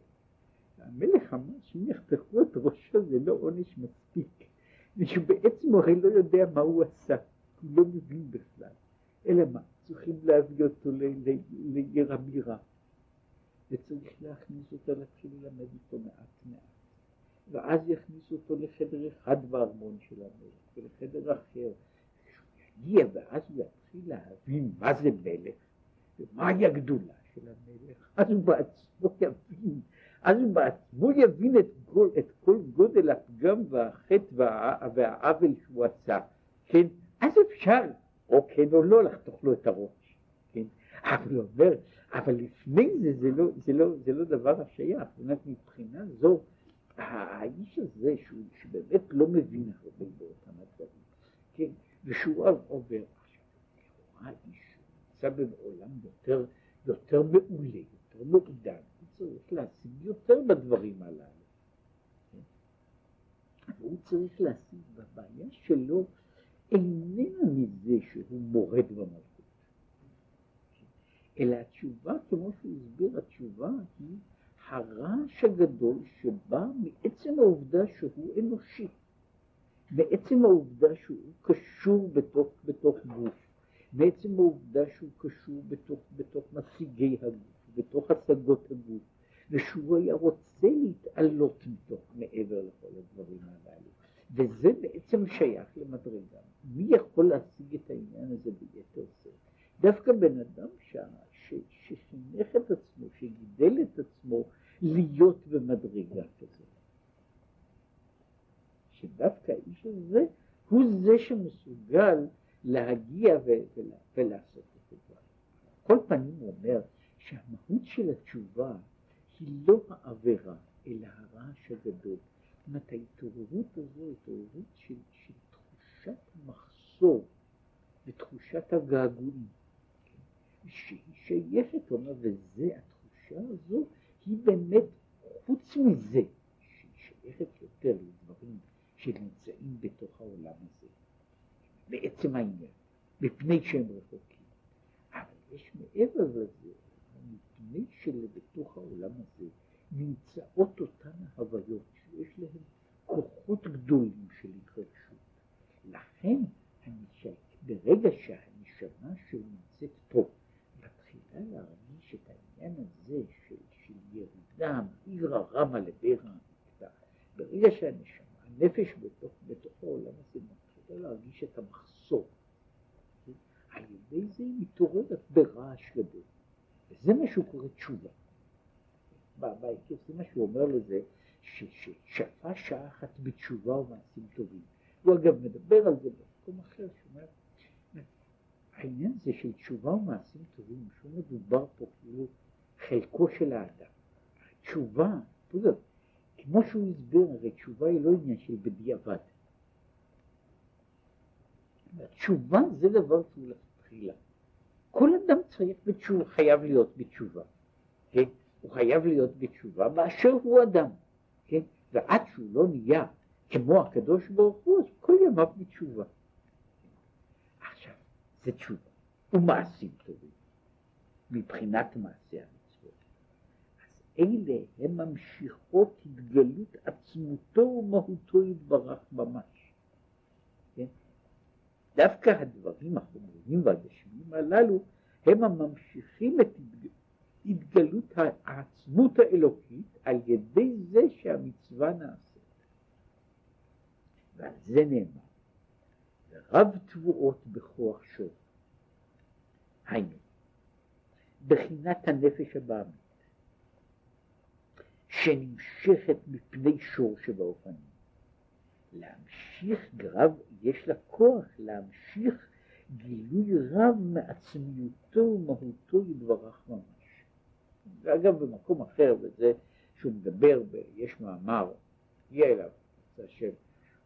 המלך אמר שאם יחתכו את ראשו זה לא עונש מספיק, ושבעצם הוא הרי לא יודע מה הוא עשה, הוא לא מבין בכלל. אלא מה? צריכים להביא אותו לעיר הבירה, וצריך להכניס אותו, להתחיל ללמד אותו מעט מעט. ואז יכניסו אותו לחדר אחד בארמון של המלך, ולחדר אחר. יגיע, ואז הוא יתחיל להבין מה זה מלך, ומהי הגדולה של המלך, אז הוא בעצמו יבין, אז הוא בעצמו יבין את כל, את כל גודל הפגם והחטא וה, והעוול שהוא עשה, כן? אז אפשר, או כן או לא, לחתוך לו את הראש, כן? אבל הוא אומר, אבל לפני זה זה לא, זה לא, זה לא דבר השייך, זאת אומרת מבחינה זו, האיש הזה, שהוא, שבאמת לא מבין הרבה באותם הדברים, כן? ושהוא עובר עכשיו, האיש נמצא בעולם יותר, יותר מעולה, יותר מעודן, הוא צריך להשיג יותר בדברים הללו. והוא צריך להשיג בבעיה שלו איננה מזה שהוא מורד במלכות, אלא התשובה, כמו שהוא הסביר, התשובה היא הרעש הגדול שבא מעצם העובדה שהוא אנושי, מעצם העובדה שהוא קשור בתוך, בתוך גוף. מעצם העובדה שהוא קשור בתוך, בתוך משיגי הגוף, בתוך השגות הגוף, ושהוא היה רוצה להתעלות מתוך מעבר לכל הדברים הללו. וזה בעצם שייך למדרגה. מי יכול להשיג את העניין הזה ביתר שאת? דווקא בן אדם ש... שחינך את עצמו, שגידל את עצמו להיות במדרגה כזאת. שדווקא האיש הזה הוא זה שמסוגל להגיע ולעשות את זה. כל פנים הוא אומר שהמהות של התשובה היא לא העבירה, אלא הרעש הגדול. זאת אומרת, ההתעוררות הזו התעוררות של, של תחושת המחסור ותחושת הגעגועים. שהיא שייכת, הוא אומר, וזה, התחושה הזו, היא באמת, חוץ מזה, שהיא שייכת יותר לדברים שנמצאים בתוך העולם הזה, בעצם העניין, מפני שהם רחוקים. אבל יש מעבר לזה, מפני שלבתוך העולם הזה נמצאות אותן הוויות שיש להן כוחות גדולים של התרגשות. לכן, ברגע שהנשמה שנמצאת פה מתחילה להרגיש את העניין הזה של, של ירידה מעיר הרמה לביר המקדש, ברגע שהנשמה, הנפש בתוך, בתוך העולם הזה מתחילה להרגיש את המחסור, על ידי זה היא מתעוררת ברעש גדול. וזה מה שהוא קורא תשובה. בהיקף זה מה שהוא אומר לזה, ששפה שעה אחת בתשובה ומעשים טובים. הוא אגב מדבר על זה במקום אחר, שאומר, העניין הזה של תשובה ומעשים טובים, שהוא מדובר פה כאילו חלקו של האדם. תשובה, כמו שהוא הסביר, הרי תשובה היא לא עניין של בדיעבד. תשובה זה דבר שהוא לכתחילה. כל אדם צריך בתשובה, חייב להיות בתשובה, כן? הוא חייב להיות בתשובה באשר הוא אדם, כן? ועד שהוא לא נהיה כמו הקדוש ברוך הוא, אז כל ימיו בתשובה. עכשיו, זה תשובה, ומעשים טובים, מבחינת מעשי. אז אלה הם ממשיכות התגלות עצמותו ומהותו יתברך ממש. כן? דווקא הדברים החומריים והגשמיים הללו הם הממשיכים את התגלות העצמות האלוקית על ידי זה שהמצווה נעשית. ועל זה נאמר, רב תבואות בכוח שור. היינו, בחינת הנפש הבאמית, שנמשכת מפני שור שבאופנים. להמשיך גרב, יש לה כוח להמשיך גילוי רב מעצמיותו ומהותו יתברך ממש. ואגב במקום אחר, וזה שהוא מדבר, יש מאמר, הגיע אליו, השם,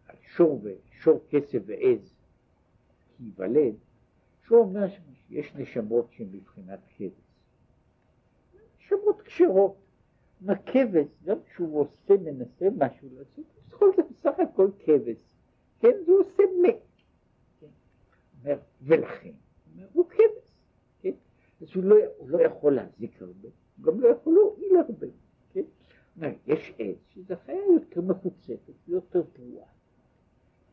על שור, שור כסף ועז, כי ייוולד, שהוא אומר שיש נשמות שהן מבחינת כבש. נשמות כשרות. הכבש, גם כשהוא עושה, מנסה משהו לעשות, זה בסך הכל כבש. כן, זה עושה מת. אומר, ולכן, הוא כבש, כן? אז הוא לא, הוא לא יכול להזיק הרבה, הוא גם לא יכול להועיל הרבה, כן? אומר, יש עץ שזה חיה יותר מחוצפת, יותר פרועה.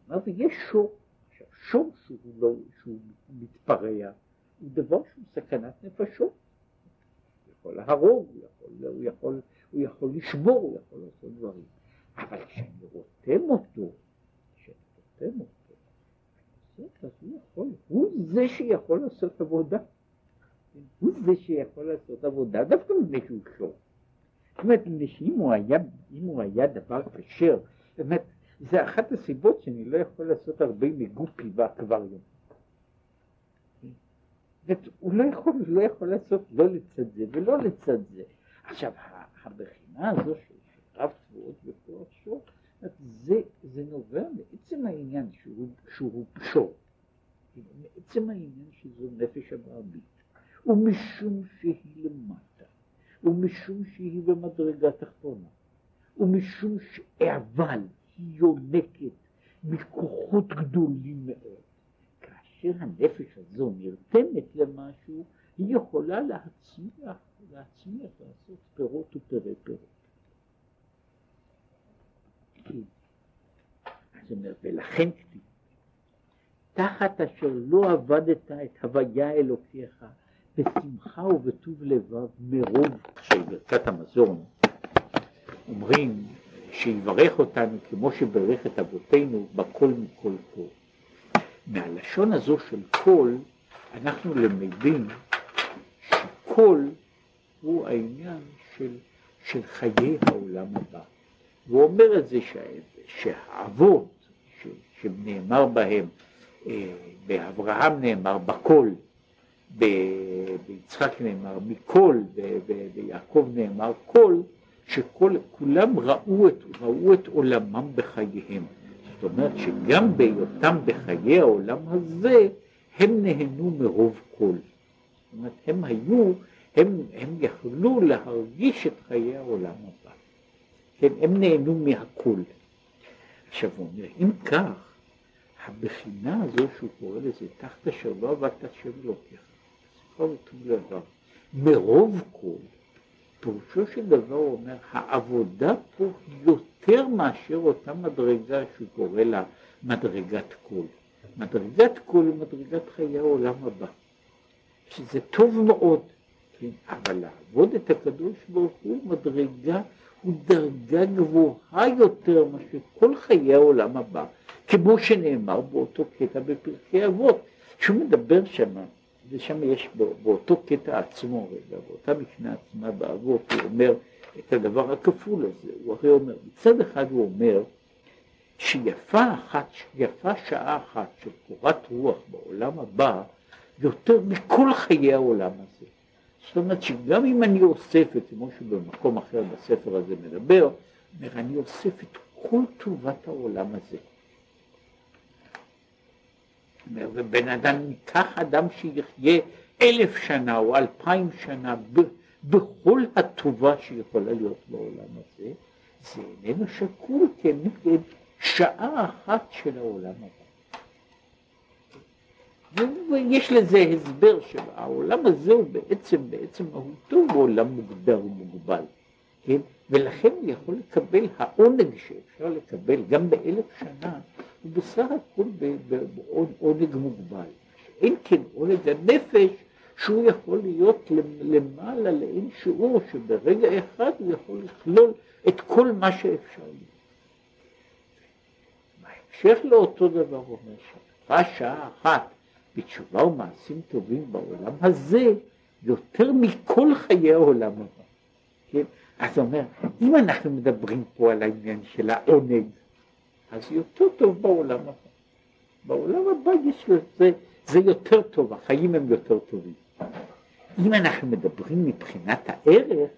אומר, ויש שור, עכשיו, שור שהוא, לא, שהוא מתפרע, הוא דבר שהוא סכנת נפשות. הוא יכול להרוג, הוא יכול, הוא יכול, הוא יכול לשבור, הוא יכול לעשות דברים. אבל כשאני רותם אותו, כשאני רותם אותו, אז הוא יכול, הוא זה שיכול לעשות עבודה. הוא זה שיכול לעשות עבודה, דווקא מפני שהוא שור. זאת אומרת, אם הוא היה, אם הוא היה דבר כשר, באמת, זה אחת הסיבות שאני לא יכול לעשות הרבה מגופי באקווריום. הוא לא יכול, לא יכול לעשות לא לצד זה ולא לצד זה. עכשיו, הבחינה הזו של רב צבועות וכוח שור, זה, זה נובע מעצם העניין שהוא, שהוא שור, מעצם העניין שזו נפש הבעבית, ומשום שהיא למטה, ומשום שהיא במדרגה תחתונה, ומשום ש... אבל היא יונקת מכוחות גדולים מאוד. כאשר הנפש הזו נרתמת למשהו, היא יכולה להצמיח, להצמיח, לעשות פירות ופרי פירות. כי, אז אומר, ולכן כתיב, תחת אשר לא עבדת את הוויה אלוקיך בשמחה ובטוב לבב מרוב של ברכת המזון, אומרים שיברך אותנו כמו שברך את אבותינו בכל מכל כל. מהלשון הזו של כל אנחנו למדים שכל הוא העניין של, של חיי העולם הבא. והוא אומר את זה שה, שהאבות שנאמר בהם, אה, באברהם נאמר בכל, ביצחק נאמר מכל, ביעקב נאמר כל, שכולם ראו את, ראו את עולמם בחייהם. זאת אומרת שגם בהיותם בחיי העולם הזה, הם נהנו מרוב כל. זאת אומרת, הם היו, הם, הם יכלו להרגיש את חיי העולם הבא. כן, הם נהנו מהכול. עכשיו הוא אומר, אם כך, הבחינה הזו שהוא קורא לזה, תחת אשר לא עבדת השם אלוקיך, בסופו של דבר, מרוב כל, פירושו של דבר הוא אומר, העבודה פה יותר מאשר אותה מדרגה שהוא קורא לה מדרגת כל. מדרגת כל היא מדרגת חיי העולם הבא, שזה טוב מאוד, כן? אבל לעבוד את הקדוש ברוך הוא מדרגה, הוא דרגה גבוהה יותר מאשר כל חיי העולם הבא, כמו שנאמר באותו קטע בפרקי אבות, שהוא מדבר שמה ושם יש באותו קטע עצמו, באותה משנה עצמה באבות, הוא אומר את הדבר הכפול הזה, הוא הרי אומר, מצד אחד הוא אומר שיפה אחת, יפה שעה אחת של קורת רוח בעולם הבא, יותר מכל חיי העולם הזה. זאת אומרת שגם אם אני אוסף את, כמו שבמקום אחר בספר הזה מדבר, אומר, אני אוסף את כל טובת העולם הזה. ובן אדם, ניקח אדם שיחיה אלף שנה או אלפיים שנה ב, בכל הטובה שיכולה להיות בעולם הזה, זה איננו שקול כנגד שעה אחת של העולם הבא. ויש לזה הסבר שהעולם הזה הוא בעצם, בעצם מהותו הוא עולם מוגדר ומוגבל, כן? ולכן הוא יכול לקבל העונג שאפשר לקבל גם באלף שנה, הוא בסך הכל בעונג מוגבל. אין כן עונג הנפש שהוא יכול להיות למעלה לאין שיעור, שברגע אחד הוא יכול לכלול את כל מה שאפשר להיות. בהמשך לאותו דבר הוא אומר שעה אחת בתשובה ומעשים טובים בעולם הזה יותר מכל חיי העולם הבא. כן? אז הוא אומר, אם אנחנו מדברים פה על העניין של העונג, אז יותר טוב בעולם הבא. בעולם הבא יש לזה, זה יותר טוב, החיים הם יותר טובים. אם אנחנו מדברים מבחינת הערך,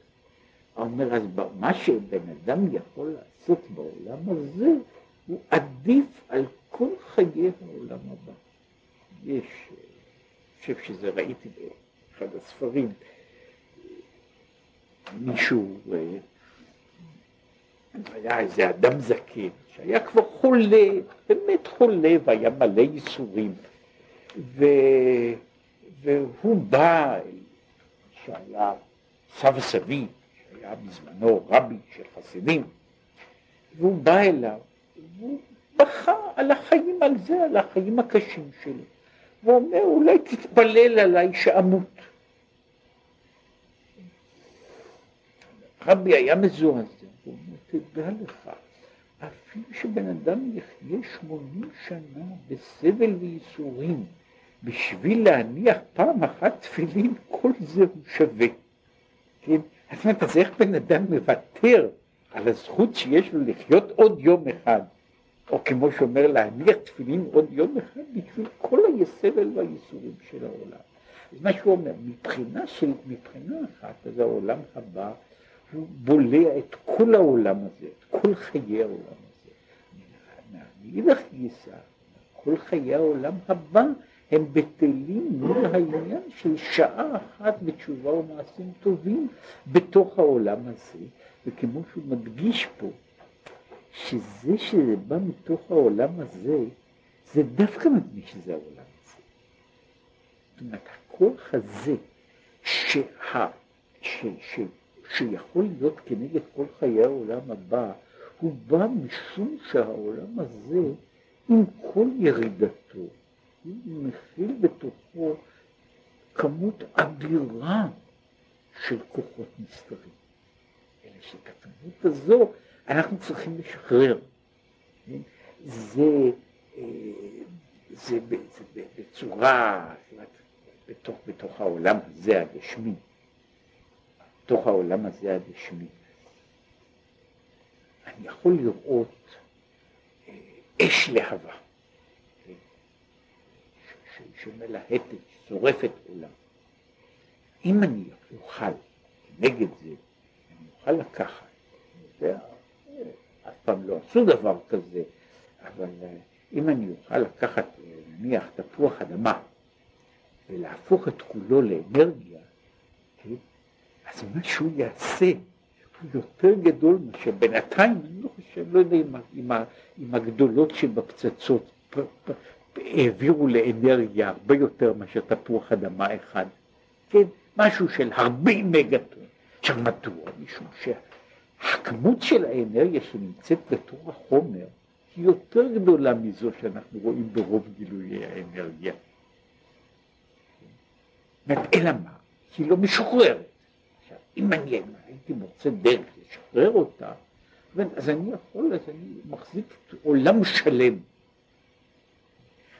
הוא אומר, אז מה שבן אדם יכול לעשות בעולם הזה, הוא עדיף על כל חיי העולם הבא. יש, אני חושב שזה ראיתי באחד הספרים, מישהו, אה, היה איזה אדם זקן, שהיה כבר חולה, באמת חולה, והיה מלא ייסורים. ו... והוא בא, שהיה סבא סבי, שהיה בזמנו רבי של חסידים, והוא בא אליו, והוא בכה על החיים, על זה, על החיים הקשים שלו. והוא אומר, אולי תתפלל עליי שאמות. רבי היה מזועזע, הוא אומר, תדע לך, אפילו שבן אדם יחיה שמונים שנה בסבל וייסורים, בשביל להניח פעם אחת תפילין, כל זה הוא שווה. כן? אז איך בן אדם מוותר על הזכות שיש לו לחיות עוד יום אחד, או כמו שאומר, להניח תפילין עוד יום אחד בשביל כל הסבל והייסורים של העולם. אז מה שהוא אומר, מבחינה, של, מבחינה אחת, אז העולם הבא הוא בולע את כל העולם הזה, את כל חיי העולם הזה. מאידך גיסא, כל חיי העולם הבא הם בטלים מול העניין של שעה אחת בתשובה ומעשים טובים בתוך העולם הזה, וכמו שהוא מדגיש פה, שזה שזה בא מתוך העולם הזה, זה דווקא מדגיש שזה העולם הזה. זאת אומרת, הכוח הזה שה, ש, ש, שיכול להיות כנגד כל חיי העולם הבא, הוא בא משום שהעולם הזה, עם כל ירידתו, הוא מכיל בתוכו כמות אדירה של כוחות נסתרים. אלא שאת הכמות הזו אנחנו צריכים לשחרר. זה, אה, זה, זה, בצורה, בתוך, בתוך העולם הזה הגשמי, בתוך העולם הזה הגשמי. אני יכול לראות אה, אש להבה. שמלהטת, שורפת עולם. אם אני אוכל נגד זה, אני אוכל לקחת, זה אף פעם לא עשו דבר כזה, אבל אה, אם אני אוכל לקחת, נניח, תפוח אדמה, ולהפוך את כולו לאנרגיה, כן? אז מה שהוא יעשה הוא יותר גדול מאשר בינתיים, אני לא חושב, לא יודע אם, אם, אם הגדולות שבפצצות העבירו לאנרגיה הרבה יותר מאשר תפוח אדמה אחד, כן? משהו של הרבה מגטון. עכשיו מדוע? משום שהכמות של האנרגיה שנמצאת בתור החומר היא יותר גדולה מזו שאנחנו רואים ברוב גילויי האנרגיה. אלא מה? היא לא משוחררת. עכשיו, אם אני הייתי מוצא דרך לשחרר אותה, אז אני יכול, אז אני מחזיק עולם שלם.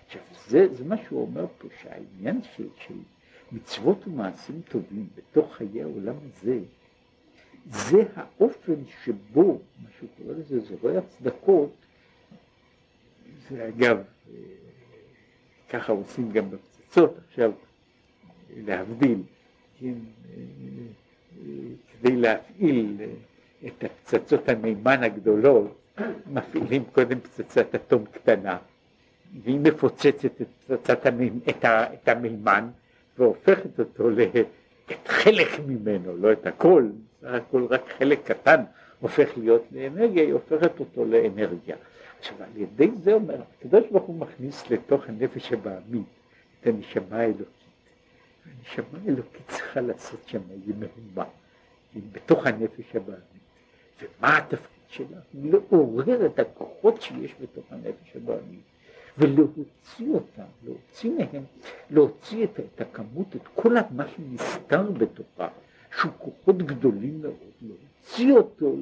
עכשיו, זה, זה מה שהוא אומר פה, שהעניין של, של מצוות ומעשים טובים בתוך חיי העולם הזה, זה האופן שבו, מה שהוא קורא לזה זורע הצדקות, זה אגב, אה, ככה עושים גם בפצצות, עכשיו להבדיל, כן, אה, אה, כדי להפעיל את הפצצות המימן הגדולות, מפעילים קודם פצצת אטום קטנה, והיא מפוצצת את, פצצת המימן, את, ה, את המימן והופכת אותו ל... את חלק ממנו, לא את הכל, סך הכל רק חלק קטן הופך להיות לאנרגיה, היא הופכת אותו לאנרגיה. עכשיו על ידי זה אומר, הקדוש ברוך הוא מכניס לתוך הנפש שבעמית את הנשמה האלוקית. הנשמה האלוקית צריכה לעשות שם איזה מהומה, בתוך הנפש הבעמית. ומה התפקיד שלה? לעורר את הכוחות שיש בתוך הנפש הבעמית. ולהוציא אותם, להוציא מהם, להוציא את, את הכמות, את כל מה שנסתר בתוכה, שהוא כוחות גדולים מאוד, להוציא אותו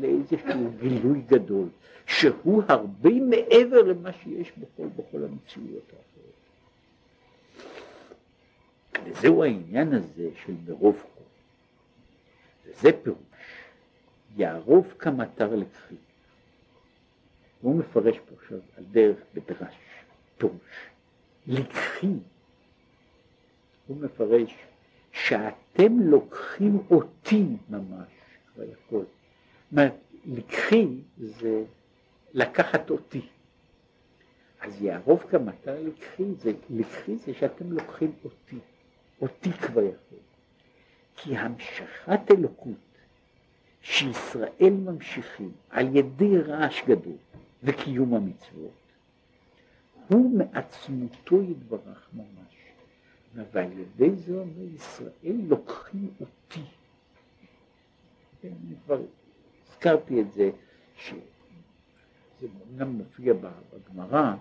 לאיזשהו גילוי גדול, שהוא הרבה מעבר למה שיש בכל, בכל המציאויות האחרות. וזהו העניין הזה של מרוב חום. וזה פירוש, יערוב כמטר לקחי. הוא מפרש פה עכשיו על דרך בדרש, פירוש. לקחי, הוא מפרש שאתם לוקחים אותי ממש, כבר יכול. אומרת, לקחי זה לקחת אותי. אז יערוב כמטר לקחי זה, לקחי זה שאתם לוקחים אותי, אותי כבר יכול. כי המשכת אלוקות שישראל ממשיכים על ידי רעש גדול וקיום המצוות, הוא מעצמותו יתברך ממש. ועל ידי זה אומר ישראל לוקחים אותי. אני כבר הזכרתי את זה, שזה גם מופיע בגמרא,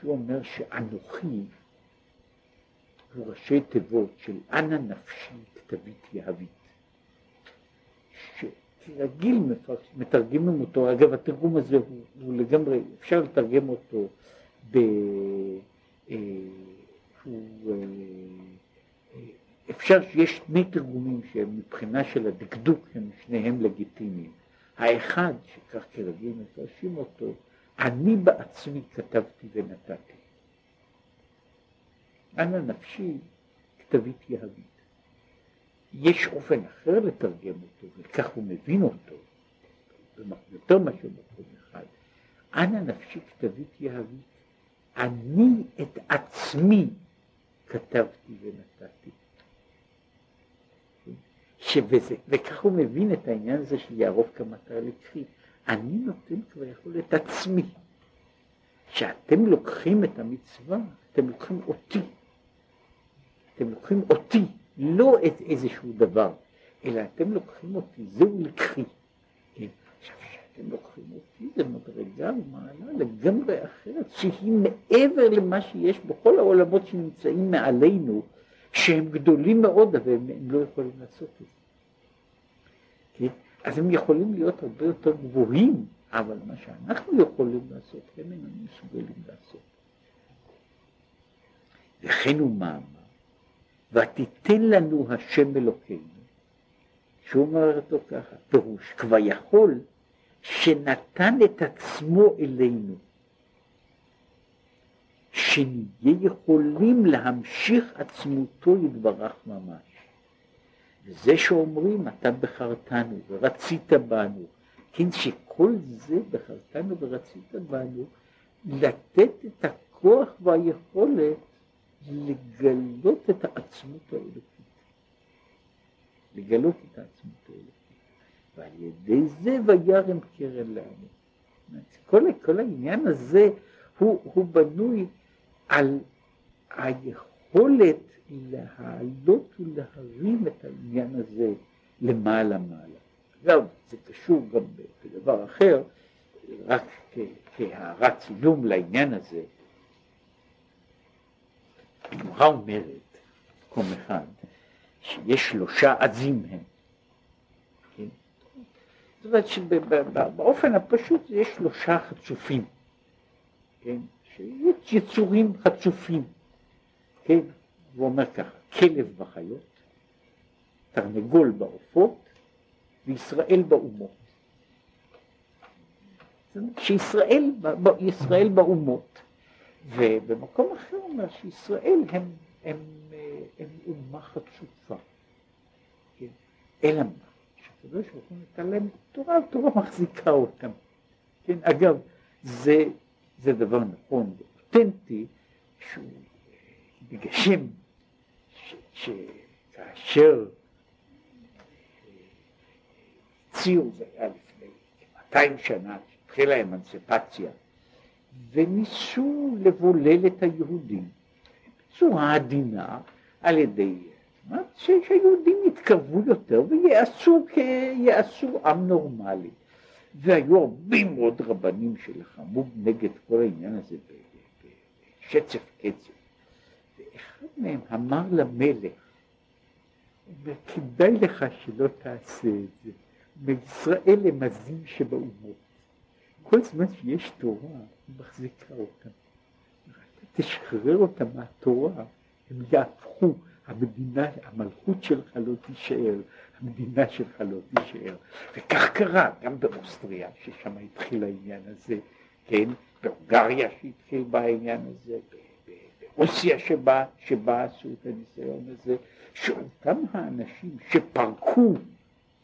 שהוא אומר שאנוכי הוא ראשי תיבות של אנא נפשי כתבית יהבית. רגיל מתרגמים אותו, אגב התרגום הזה הוא, הוא לגמרי, אפשר לתרגם אותו ב... אה, הוא, אה, אה, אפשר שיש שני תרגומים שהם מבחינה של הדקדוק הם שניהם לגיטימיים. האחד, שכך כרגיל מפרשים אותו, אני בעצמי כתבתי ונתתי. אנא נפשי כתבית יהבית. יש אופן אחר לתרגם אותו, וכך הוא מבין אותו, יותר מאשר מקום אחד. אנא נפשי כתבית יהבית, אני את עצמי כתבתי ונתתי. שבזה, וכך הוא מבין את העניין הזה של יערוב כמטר לקחי. אני נותן כבר יכול את עצמי. כשאתם לוקחים את המצווה, אתם לוקחים אותי. אתם לוקחים אותי. לא את איזשהו דבר, אלא אתם לוקחים אותי, זהו לקחי. כשאתם לוקחים אותי, זה מדרגה ומעלה לגמרי אחרת, שהיא מעבר למה שיש בכל העולמות שנמצאים מעלינו, שהם גדולים מאוד, אבל הם, הם לא יכולים לעשות את זה. כן? אז הם יכולים להיות הרבה יותר גבוהים, אבל מה שאנחנו יכולים לעשות, הם אינם מסוגלים לעשות. וכן הוא מאמר. ותיתן לנו השם אלוקינו, שהוא אומר אותו ככה, פירוש, כבר יכול שנתן את עצמו אלינו, שנהיה יכולים להמשיך עצמותו יתברך ממש. וזה שאומרים, אתה בחרתנו ורצית בנו, כן, שכל זה בחרתנו ורצית בנו, לתת את הכוח והיכולת לגלות את העצמות האלוקית. לגלות את העצמות האלוקית. ועל ידי זה וירם קרן לעמו. כל, כל העניין הזה הוא, הוא בנוי על היכולת להעלות ולהרים את העניין הזה למעלה מעלה. אגב, זה קשור גם בדבר אחר, רק כהערת צילום לעניין הזה. הגמרא אומרת, מקום אחד, שיש שלושה עזים הם. זאת אומרת שבאופן הפשוט יש שלושה חצופים, כן? שיש יצורים חצופים, כן? הוא אומר ככה, כלב בחיות, תרנגול בעופות וישראל באומות. שישראל ישראל באומות, ובמקום אחר הוא אומר שישראל הם, הם, הם אומה חצופה. כן? אלא מה? שהקדוש ברוך הוא נתן להם תורה, התורה מחזיקה אותם. כן? אגב, זה, זה דבר נכון ואותנטי, שהוא מגשם שכאשר הציעו, זה היה לפני 200 שנה, התחילה האמנציפציה, וניסו לבולל את היהודים בצורה עדינה על ידי, שהיהודים יתקרבו יותר ויעשו, יעשו עם נורמלי. והיו הרבה מאוד רבנים שלחמו נגד כל העניין הזה בשצף קצף. ואחד מהם אמר למלך, אומר, כדאי לך שלא תעשה את זה. בישראל הם עזים שבאומות. כל זמן שיש תורה, היא מחזיקה אותם. תשחרר אותם מהתורה, הם יהפכו, המדינה, המלכות שלך לא תישאר, המדינה שלך לא תישאר. וכך קרה גם באוסטריה, ששם התחיל העניין הזה, כן? בהונגריה שהתחיל בעניין הזה, ברוסיה שבה, שבה עשו את הניסיון הזה, שאותם האנשים שפרקו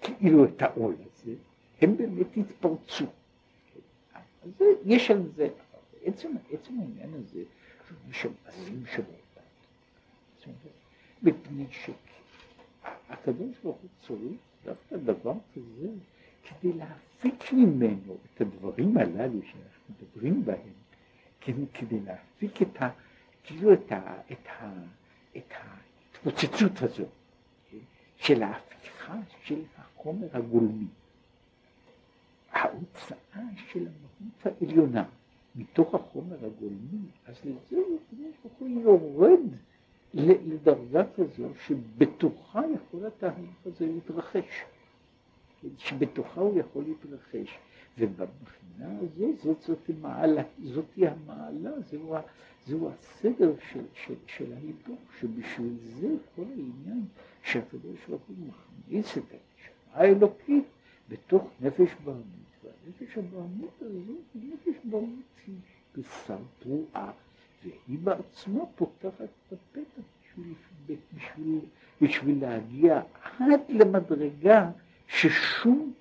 כאילו את העול הזה, הם באמת התפרצו. אז יש על זה, עצם, עצם העניין הזה, עזים שבעולם. מפני שהקדוש ברוך הוא צריך דווקא דבר כזה כדי להפיק ממנו את הדברים הללו שאנחנו מדברים בהם, כדי, כדי להפיק את ה... כאילו את, ה, את, ה, את ההתפוצצות הזאת, כן? של ההפיכה של החומר הגולמי. ההוצאה של המהות העליונה מתוך החומר הגולמי, אז לזה הוא יורד לדרגה כזו שבתוכה יכול התהליך הזה להתרחש. שבתוכה הוא יכול להתרחש. ובבחינה הזו, זאת, זאת המעלה, זאתי המעלה, זהו, זהו הסדר של, של, של ההיפוך, שבשביל זה כל העניין שהקדוש ברוך הוא מכניס את הנשמה האלוקית בתוך נפש בהמית, והנפש הבהמית הזאת היא נפש בהמית היא בשר תרועה, והיא בעצמה פותחת את הפתח בשביל, בשביל, בשביל להגיע עד למדרגה ששום,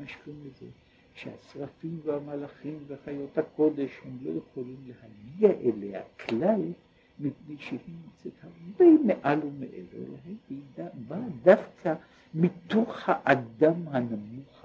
מה שקוראים לזה, שהשרפים והמלאכים וחיות הקודש הם לא יכולים להגיע אליה כלל מפני שהיא נמצאת הרבה מעל ומעבר להם, והיא באה דווקא מתוך האדם הנמוך